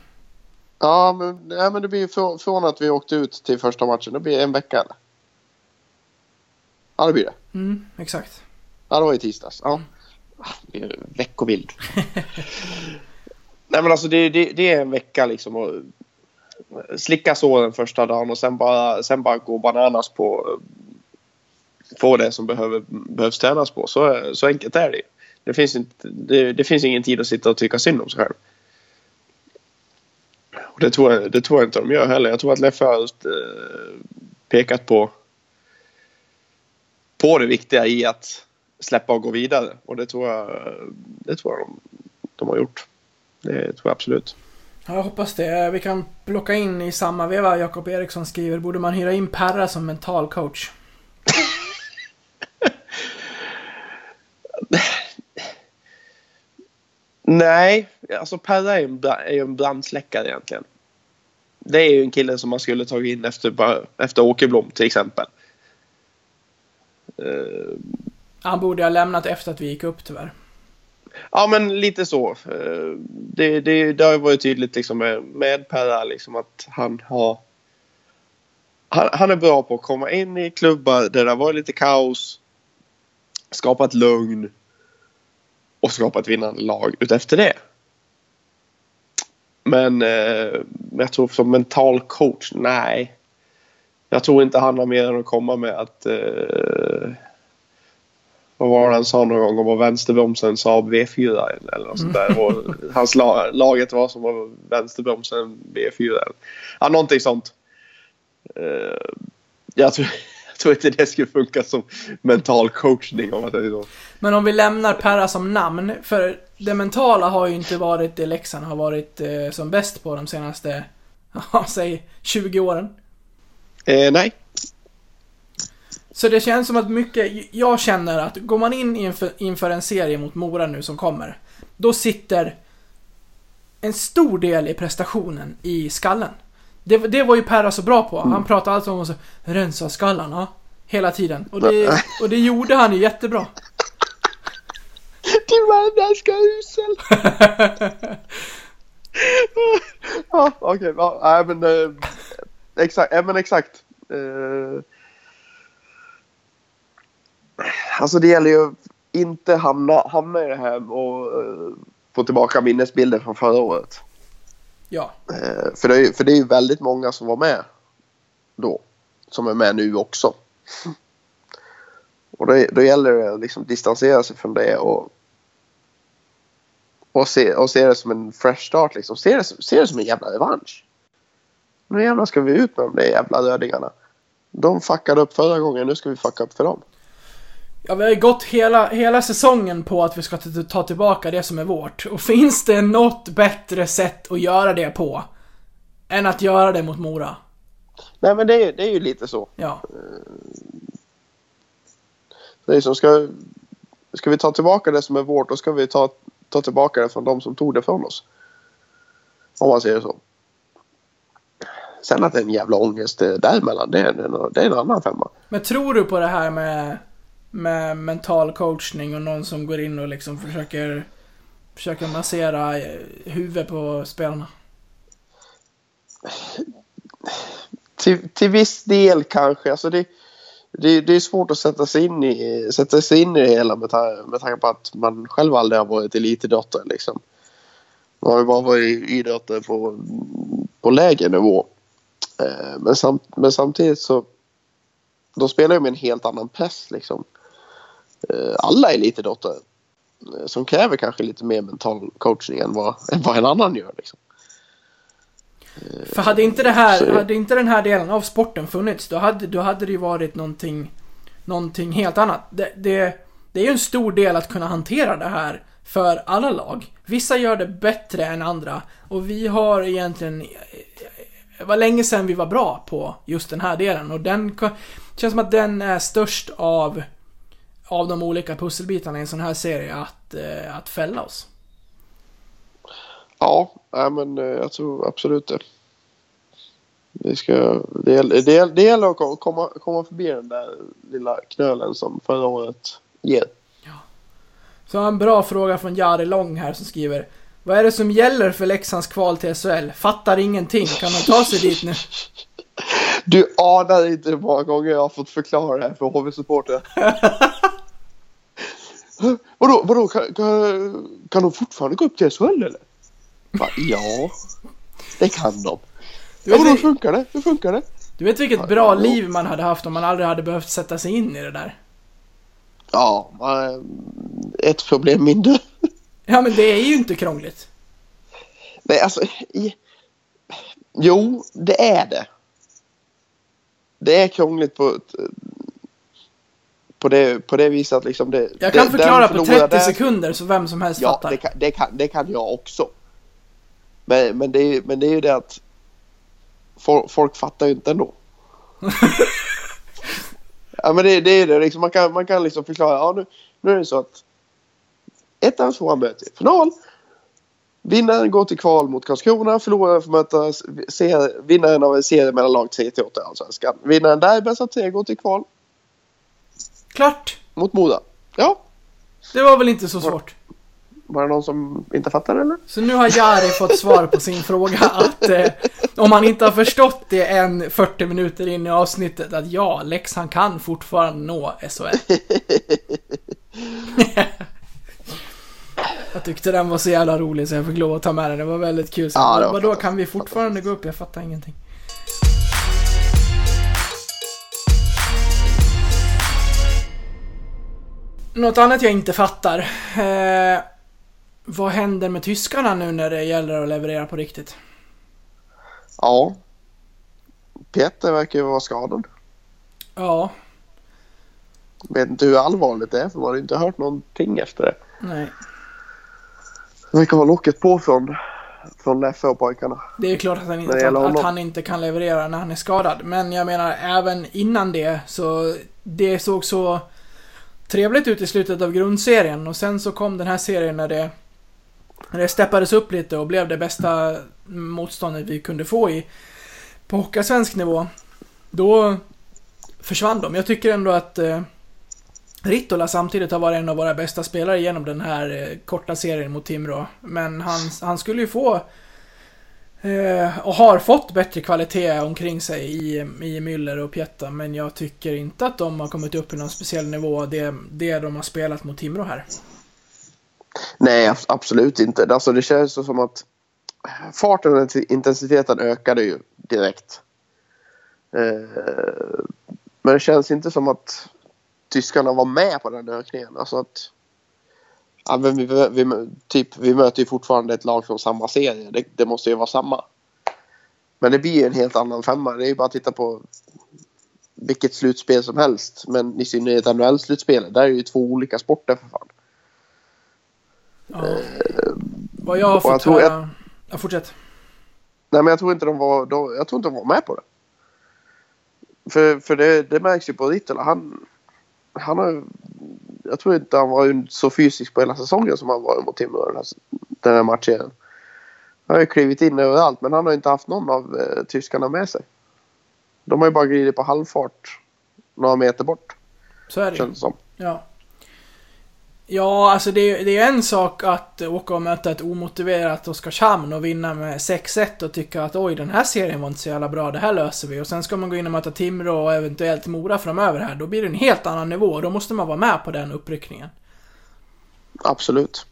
Ja, men, ja, men det blir ju från, att vi åkte ut till första matchen. Det blir en vecka eller? Ja, det blir det. Mm, exakt. Ja, det var i tisdags. Ja. Ah, Veckovild. [LAUGHS] Nej men alltså det, det, det är en vecka liksom och slicka såren första dagen och sen bara, sen bara gå bananas på få det som behöver, behövs tränas på. Så, så enkelt är det. Det finns, inte, det, det finns ingen tid att sitta och tycka synd om sig själv. Och det, tror jag, det tror jag inte de gör heller. Jag tror att Leffe har eh, pekat på på det viktiga i att släppa och gå vidare. Och det tror jag, det tror jag de, de har gjort. Det tror jag absolut. Ja, Jag hoppas det. Vi kan plocka in i samma veva. Jakob Eriksson skriver, borde man hyra in Perra som mental coach? Nej, alltså Perra är en, bra- är ju en brandsläckare egentligen. Det är ju en kille som man skulle tagit in efter, efter Åkerblom till exempel. Eh, Han borde ha lämnat efter att vi gick upp tyvärr. Ja, men lite så. Eh, Det, det, det har ju varit tydligt liksom med, med Perra liksom att han har... Han, han är bra på att komma in i klubbar där det har varit lite kaos. Skapa ett lugn. Och skapa ett vinnande lag utefter det. Men eh, jag tror som mental coach, nej. Jag tror inte han har mer än att komma med att eh, vad var det han sa någon gång om att vänsterbromsen Saab V4 eller något sånt där. Och [LAUGHS] hans la, laget var som var vänsterbromsen V4. Ja, någonting sånt. Eh, jag, tror, tror inte det skulle funka som mental coachning om man säger så. Men om vi lämnar Perra som namn, för det mentala har ju inte varit det Leksand har varit eh, som bäst på de senaste, [LAUGHS] ja, säg 20 åren. Eh, nej. Så det känns som att mycket, jag känner att går man in inför, inför en serie mot Mora nu som kommer, då sitter en stor del i prestationen i skallen. Det, det var ju Perra så bra på. Han pratade alltså om att rensa skallarna hela tiden. Och det, och det gjorde han ju jättebra. Din värmländska usel! ja, okej. ja, nej, men eh, exakt. Ja, men exakt. Eh, alltså det gäller ju att inte hamna, hamna i det här och eh, få tillbaka minnesbilder från förra året. Ja. Eh, för, det är, ju- för det är ju väldigt många som var med då. Som är med nu också. Och då, då gäller det att liksom distansera sig från det och, och, se, och se det som en fresh start. Liksom. Se, det, som- se det som en jävla revansch. Nu jävlar ska vi ut med de där jävla dödingarna. De fuckade upp förra gången, nu ska vi fucka upp för dem. Ja, vi har ju gått hela, hela säsongen på att vi ska ta, tillbaka det som är vårt. Och finns det något bättre sätt att göra det på än att göra det mot Mora? Nej men det är, det är ju lite så. Ja. Det är som ska, ska vi ta tillbaka det som är vårt, då ska vi ta, ta tillbaka det från de som tog det från oss. Om man säger så. Sen att det är en jävla ångest eh, däremellan, det är en, det är en annan femma. Men tror du på det här med, med mental coachning och någon som går in och liksom försöker, försöker massera eh, huvudet på spelarna? Till, till viss del kanske. Alltså det, det, det är svårt att sätta sig in i, sätta sig in i det hela med, ta, med tanke på att man själv aldrig har varit elitidrottare. Liksom. Man har ju bara varit idrottare på, på lägre nivå. Eh, men, samt, men samtidigt så då spelar jag med en helt annan press. Liksom. Eh, alla elitidrottare eh, som kräver kanske lite mer mental coachning än vad, än vad en annan gör. Liksom. För hade inte det här, Så- hade inte den här delen av sporten funnits, då hade, då hade det ju varit någonting, någonting helt annat. Det, det, det är ju en stor del att kunna hantera det här för alla lag. Vissa gör det bättre än andra och vi har egentligen det var länge sedan vi var bra på just den här delen och den känns som att den är störst av av de olika pusselbitarna i en sån här serie att, eh, att fälla oss. Ja, nej, men eh, jag tror absolut det. Det, ska, det, det, det gäller att ko- komma, komma förbi den där lilla knölen som förra året ger. Så har jag en bra fråga från Jari Lång här som skriver Vad är det som gäller för Leksands kval till SHL? Fattar ingenting. Kan de ta sig dit nu? [LAUGHS] Du anar inte hur många gånger jag har fått förklara det här för HV-supportrar. [LAUGHS] vadå, vadå kan, kan, kan de fortfarande gå upp till SHL eller? Va, ja, det kan de. Ja, vadå, hur funkar det? Hur funkar det? du vet vilket bra liv man hade haft om man aldrig hade behövt sätta sig in i det där? Ja, ett problem mindre. Ja men det är ju inte krångligt. Nej, alltså. I, jo, det är det. Det är krångligt på, ett- på, det, på det viset att liksom det... Jag kan det, förklara på förlorar 30 där- sekunder så vem som helst Ja, fattar. det kan, det, kan, det kan jag också. Men, men, det, är, men det är ju det att folk, folk fattar ju inte ändå. [LAUGHS] ja, men det, det är det. Liksom, man, kan, man kan liksom förklara. Ja, nu, nu är det så att ettan tvåan möter final. Vinnaren går till kval mot Karlskrona. Förloraren får möta vinnaren av en serie mellan lag 3 till 8 i Allsvenskan. Vinnaren där, bäst av tre, går till kval Klart! mot Moda. Ja, Det var väl inte så svårt. var det någon som inte fattar eller? Så nu har Jari fått svar på sin fråga att eh, om han inte har förstått det än 40 minuter in i avsnittet att ja, Leksand kan fortfarande nå SHL. [LAUGHS] jag tyckte den var så jävla rolig så jag fick lov att ta med den. Det var väldigt kul. Så, Ja, var vadå, kan vi fortfarande gå upp? Jag fattar ingenting. Något annat jag inte fattar. Eh, vad händer med tyskarna nu när det gäller att leverera på riktigt? Ja. Peter verkar ju vara skadad. Ja, Vet inte hur allvarligt det är för man har inte hört någonting efter det. nej. Det verkar vara locket på från, från och pojkarna. Det är klart att han, inte, att, att han inte kan leverera när han är skadad. Men jag menar, även innan det så... Det såg så trevligt ut i slutet av grundserien och sen så kom den här serien när det... När det steppades upp lite och blev det bästa motståndet vi kunde få i... På Hockeysvensk nivå. Då försvann de. Jag tycker ändå att... Eh, Rittola samtidigt har varit en av våra bästa spelare genom den här eh, korta serien mot Timrå. Men han, han skulle ju få Eh, och har fått bättre kvalitet omkring sig i, i Müller och Pietta, men jag tycker inte att de har kommit upp i någon speciell nivå, det, det de har spelat mot Timrå här. Nej, absolut inte. Alltså det känns som att farten och intensiteten ökade ju direkt. Eh, Men det känns inte som att tyskarna var med på den ökningen. Alltså att, ja, men vi, vi, typ, vi möter ju fortfarande ett lag från samma serie. Det, det måste ju vara samma. Men det blir ju en helt annan femma. Det är ju bara att titta på vilket slutspel som helst. Men i synnerhet NHL-slutspelet. Där är ju två olika sporter för fan. Ja. Vad jag har och jag fått tror höra... Ja, fortsätt. Nej men jag tror inte de var, de, jag tror inte de var med på det. För, för det, det märks ju på Rittola. Han, han har Jag tror inte han var så fysisk på hela säsongen som han var mot Timrå den här, den här matchen. Han har ju klivit in överallt men han har inte haft någon av eh, tyskarna med sig. De har ju bara glidit på halvfart några meter bort. Så är det. Känns som. Ja. Ja, alltså det är, det är en sak att åka och möta ett omotiverat Oskarshamn och vinna med 6-1 och tycka att oj, den här serien var inte så jävla bra, det här löser vi. Och sen ska man gå in och möta Timrå och eventuellt Mora framöver här. Då blir det en helt annan nivå och då måste man vara med på den uppryckningen. Absolut.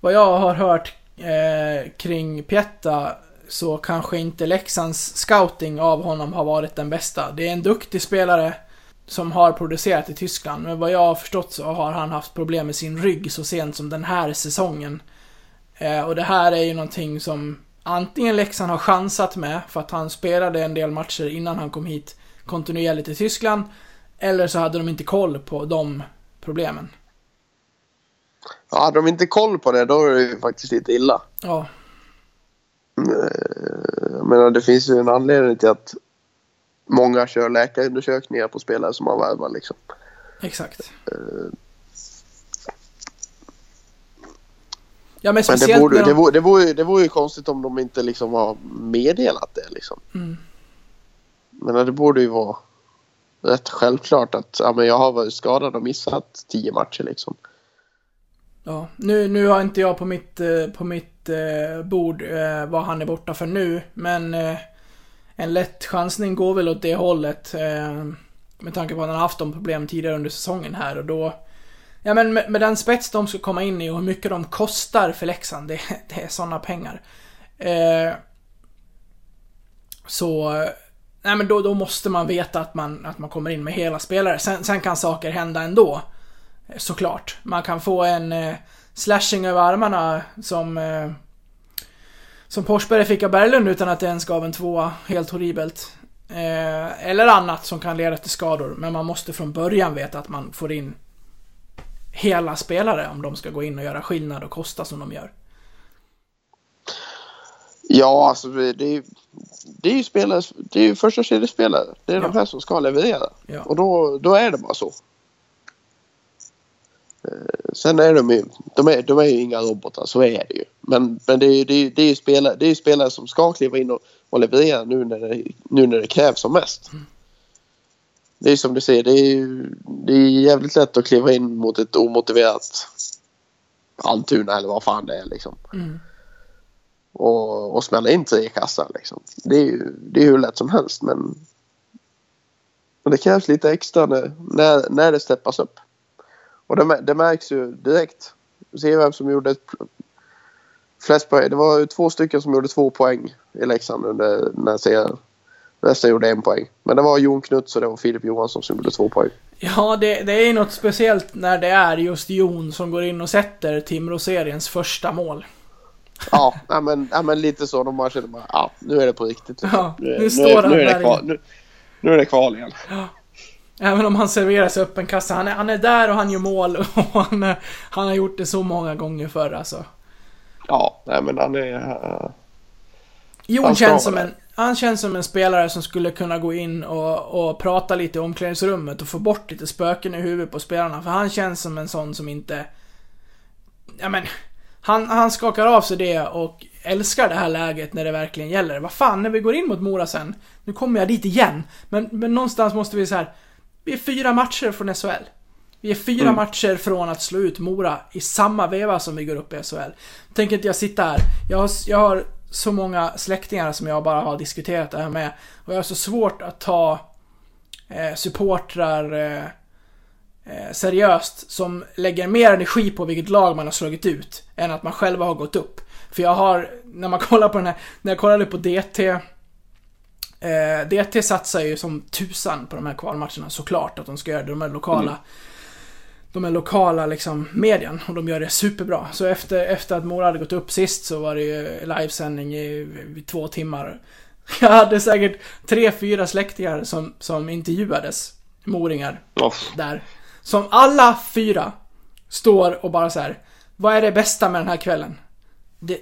Vad jag har hört eh, kring Pietta så kanske inte Leksands scouting av honom har varit den bästa. Det är en duktig spelare som har producerat i Tyskland, men vad jag har förstått så har han haft problem med sin rygg så sent som den här säsongen. Eh, och det här är ju någonting som antingen Leksand har chansat med, för att han spelade en del matcher innan han kom hit kontinuerligt i Tyskland, eller så hade de inte koll på de problemen. Ja, hade de inte koll på det då är det ju faktiskt lite illa. Ja, Eh, Jag menar det finns ju en anledning till att många kör läkarundersökningar på spelare som man värvar liksom. exakt. Eh, Ja, men Men det vore, de... det, vore, det, vore, det vore ju konstigt om de inte liksom har meddelat det liksom. Mm. Men det borde ju vara rätt självklart att ja, men jag har varit skadad och missat tio matcher liksom. Ja, nu, nu har inte jag på mitt, eh, på mitt eh, bord eh, vad han är borta för nu, men eh, en lätt chansning går väl åt det hållet. Eh, med tanke på att han har haft de problem tidigare under säsongen här och då... Ja men med, med den spets de ska komma in i och hur mycket de kostar för Leksand, det, [LAUGHS] det är sådana pengar. Eh, så... Nej men då, då måste man veta att man, att man kommer in med hela spelare. Sen, sen kan saker hända ändå. Eh, såklart. Man kan få en eh, slashing över armarna som... Eh, som Forsberg fick av Berglund utan att det ens gav en tvåa. Helt horribelt. Eh, eller annat som kan leda till skador. Men man måste från början veta att man får in hela spelare om de ska gå in och göra skillnad och kosta som de gör. Ja, alltså det är det är ju spelare, det är ju första kedjespelare. Det är Ja. de här som ska leverera. Ja. Och då, då är det bara så. Eh, Sen är de ju, de är, de är ju inga robotar, så är det ju. Men, men det, är, det, är, det, är ju spelare, det är spelare som ska kliva in och, och leverera nu när, det, nu när det krävs som mest. Det är som du säger, det är det är jävligt lätt att kliva in mot ett omotiverat Almtuna eller vad fan det är liksom. Mm. Och, och smälla in tre i kassan liksom. Det är ju det är hur lätt som helst men, men det krävs lite extra när, när, när det steppas upp. Och det, det märks ju direkt. Se vem som gjorde ett, flest poäng. Det var ju två stycken som gjorde två poäng i Leksand under den här serien. Resten gjorde en poäng. Men det var Jon Knuts och det var Filip Johansson som gjorde två poäng. Ja, det, det är något speciellt när det är just Jon som går in och sätter Timrå-seriens första mål. Ja, ja, men, ja men lite så. De bara känner bara, ja nu är det på riktigt. Ja, nu, nu han nu är det kval, nu, nu är det kval igen. Även om han serverar sig öppen kassa. Han är, han är där och han gör mål [LAUGHS] och han, är, han har gjort det så många gånger förr alltså. Ja, nej men han är... eh, Jon Han känns som en, han känns som en spelare som skulle kunna gå in och, och prata lite i omklädningsrummet och få bort lite spöken i huvudet på spelarna. För han känns som en sån som inte... Ja men, han, han skakar av sig det och älskar det här läget när det verkligen gäller. Vad fan, när vi går in mot Mora sen, nu kommer jag dit igen. Men, men någonstans måste vi så här. Vi är fyra matcher från SHL. Vi är fyra Mm. matcher från att slå ut Mora i samma veva som vi går upp i SHL. Tänker inte jag sitta här. Jag har, jag har så många släktingar som jag bara har diskuterat det här med. Och jag har så svårt att ta eh, supportrar eh, eh, seriöst som lägger mer energi på vilket lag man har slagit ut än att man själva har gått upp. För jag har, när man [LAUGHS] kollar på den här, när jag kollade på DT eh, DT satsar ju som tusan på de här kvalmatcherna såklart att de ska göra det, de är lokala. de är lokala liksom medien och de gör det superbra. Så efter, efter att Mora hade gått upp sist så var det ju livesändning i, i två timmar. [LAUGHS] Jag hade säkert tre, fyra släktingar som, som intervjuades, moringar, Oh. där. Som alla fyra står och bara så här. Vad är det bästa med den här kvällen? Det,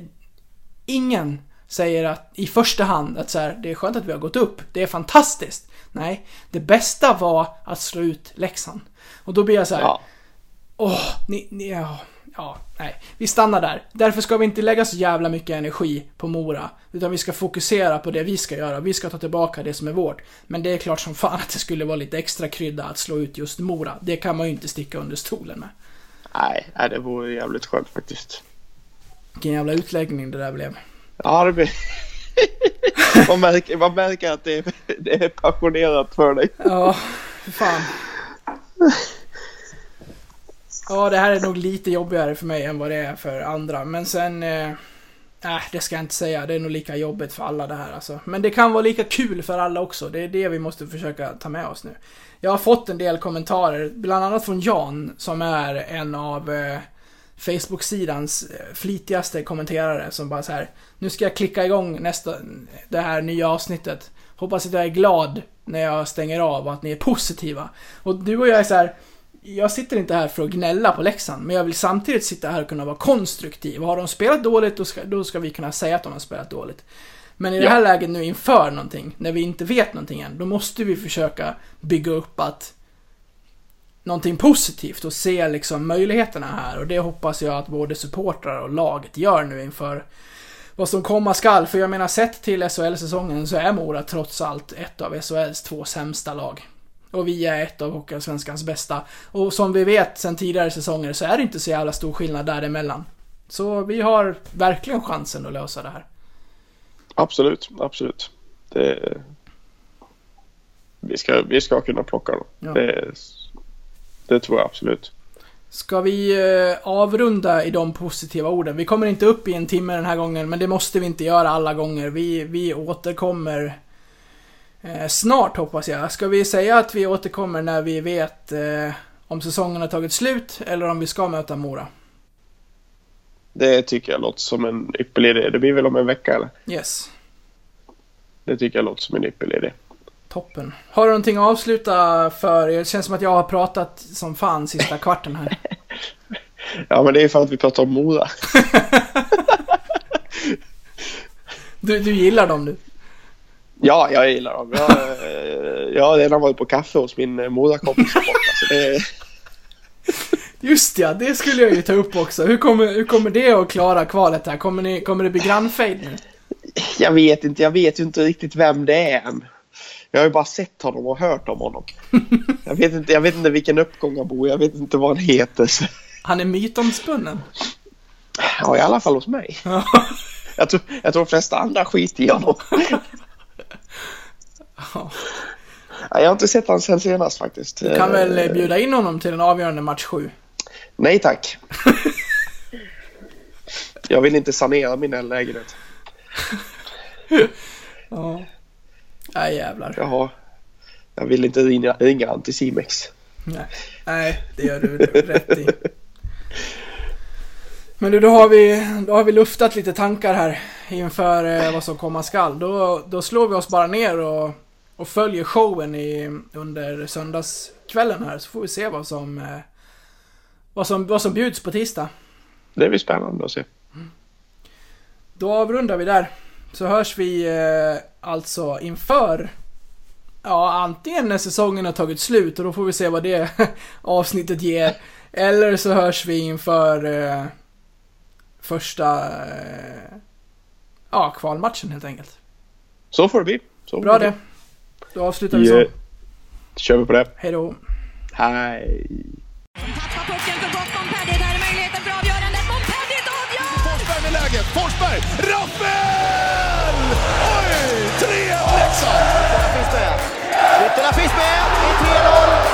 ingen säger att i första hand att så här, det är skönt att vi har gått upp, det är fantastiskt. Nej, det bästa var att slå ut Leksand. Och då blir jag så här, Ja. åh, ni, ni, ja, ja, nej. Vi stannar där. Därför ska vi inte lägga så jävla mycket energi på Mora. Utan vi ska fokusera på det vi ska göra. Vi ska ta tillbaka det som är vårt. Men det är klart som fan att det skulle vara lite extra krydda att slå ut just Mora. Det kan man ju inte sticka under stolen med. Nej, nej, det vore jävligt skönt faktiskt. Vilken jävla utläggning det där blev. Ja, det blir... man, märker, man märker att det är, det är passionerat för dig. Ja, fan. Ja, det här är nog lite jobbigare för mig än vad det är för andra. Men sen... Eh, nej, det ska jag inte säga. Det är nog lika jobbigt för alla det här alltså. Men det kan vara lika kul för alla också. Det är det vi måste försöka ta med oss nu. Jag har fått en del kommentarer, bland annat från Jan, som är en av eh, Facebook-sidans eh, flitigaste kommenterare som bara så här. Nu ska jag klicka igång nästa, det här nya avsnittet. Hoppas att jag är glad när jag stänger av och att ni är positiva. Och du och jag är så här. Jag sitter inte här för att gnälla på Leksand, men jag vill samtidigt sitta här och kunna vara konstruktiv. Och har de spelat dåligt, då ska, då ska vi kunna säga att de har spelat dåligt. Men i det Ja. här läget nu inför någonting, när vi inte vet någonting än, då måste vi försöka bygga upp att någonting positivt och se liksom möjligheterna här. Och det hoppas jag att både supportrar och laget gör nu inför vad som komma skall. För jag menar, sett till SHL-säsongen så är Mora trots allt ett av SHLs två sämsta lag. Och vi är ett av Hockeyallsvenskans bästa. Och som vi vet sen tidigare säsonger så är det inte så jävla stor skillnad däremellan. Så vi har verkligen chansen att lösa det här. Absolut, absolut. Det, vi, ska, vi ska kunna plocka dem. Ja. Det, det tror jag absolut. Ska vi eh, avrunda i de positiva orden? Vi kommer inte upp i en timme den här gången, men det måste vi inte göra alla gånger. Vi, vi återkommer eh, snart hoppas jag. Ska vi säga att vi återkommer när vi vet eh, om säsongen har tagit slut eller om vi ska möta Mora? Det tycker jag låter som en ypperlig idé. Det blir väl om en vecka eller? Yes, Det tycker jag låter som en ypperlig idé. Toppen. Har du någonting att avsluta för? Det känns som att jag har pratat som fan sista kvarten här. [LAUGHS] Ja, men det är för att vi pratar om Mora. [LAUGHS] Du, du gillar dem du? Ja, jag gillar dem. Jag, eh, jag har redan varit på kaffe hos min Morakompis så det, [LAUGHS] Just ja, det skulle jag ju ta upp också. Hur kommer, hur kommer det att klara kvalet här? Kommer, ni, kommer det bli grannfejd nu? Jag vet inte, jag vet ju inte riktigt vem det är än. Jag har ju bara sett honom och hört om honom. [LAUGHS] Jag vet inte, jag vet inte vilken uppgång han bor i, jag vet inte vad han heter. Han är mytomspunnen. Ja, i alla fall hos mig. Jag tror, jag tror de flesta andra skiter i honom. Ja. Ja, Jag har inte sett honom sen senast faktiskt. Du kan väl bjuda in honom till den avgörande match 7? Nej tack. [LAUGHS] Jag vill inte sanera min lägenhet. Ja. Nej jävlar. Jag, har, jag vill inte ringa, Anticimex. Nej. Nej, det gör du rätt i. Men du, då har vi, då har vi luftat lite tankar här inför eh, vad som komma skall. Då, då slår vi oss bara ner och, och följer showen i, under söndagskvällen här. Så får vi se vad som, eh, vad som, vad som bjuds på tisdag. Det blir spännande att se. Då avrundar vi där. Så hörs vi eh, alltså inför Ja, antingen när säsongen har tagit slut och då får vi se vad det [LAUGHS] avsnittet ger. Eller så hörs vi inför eh, första eh, ja, kvalmatchen helt enkelt. Så får det bli. Så Bra det. Då avslutar vi Yeah. så. kör vi på det. Hej då. Hej. Tappar pucken för gott. Montpellier, där är möjligheten för avgörandet. Montpellier avgör! Forsberg med läget. Forsberg! Rappel! 3-1 Leksand! Ytterna finns med! Ytterna finns med! Det är 3-0!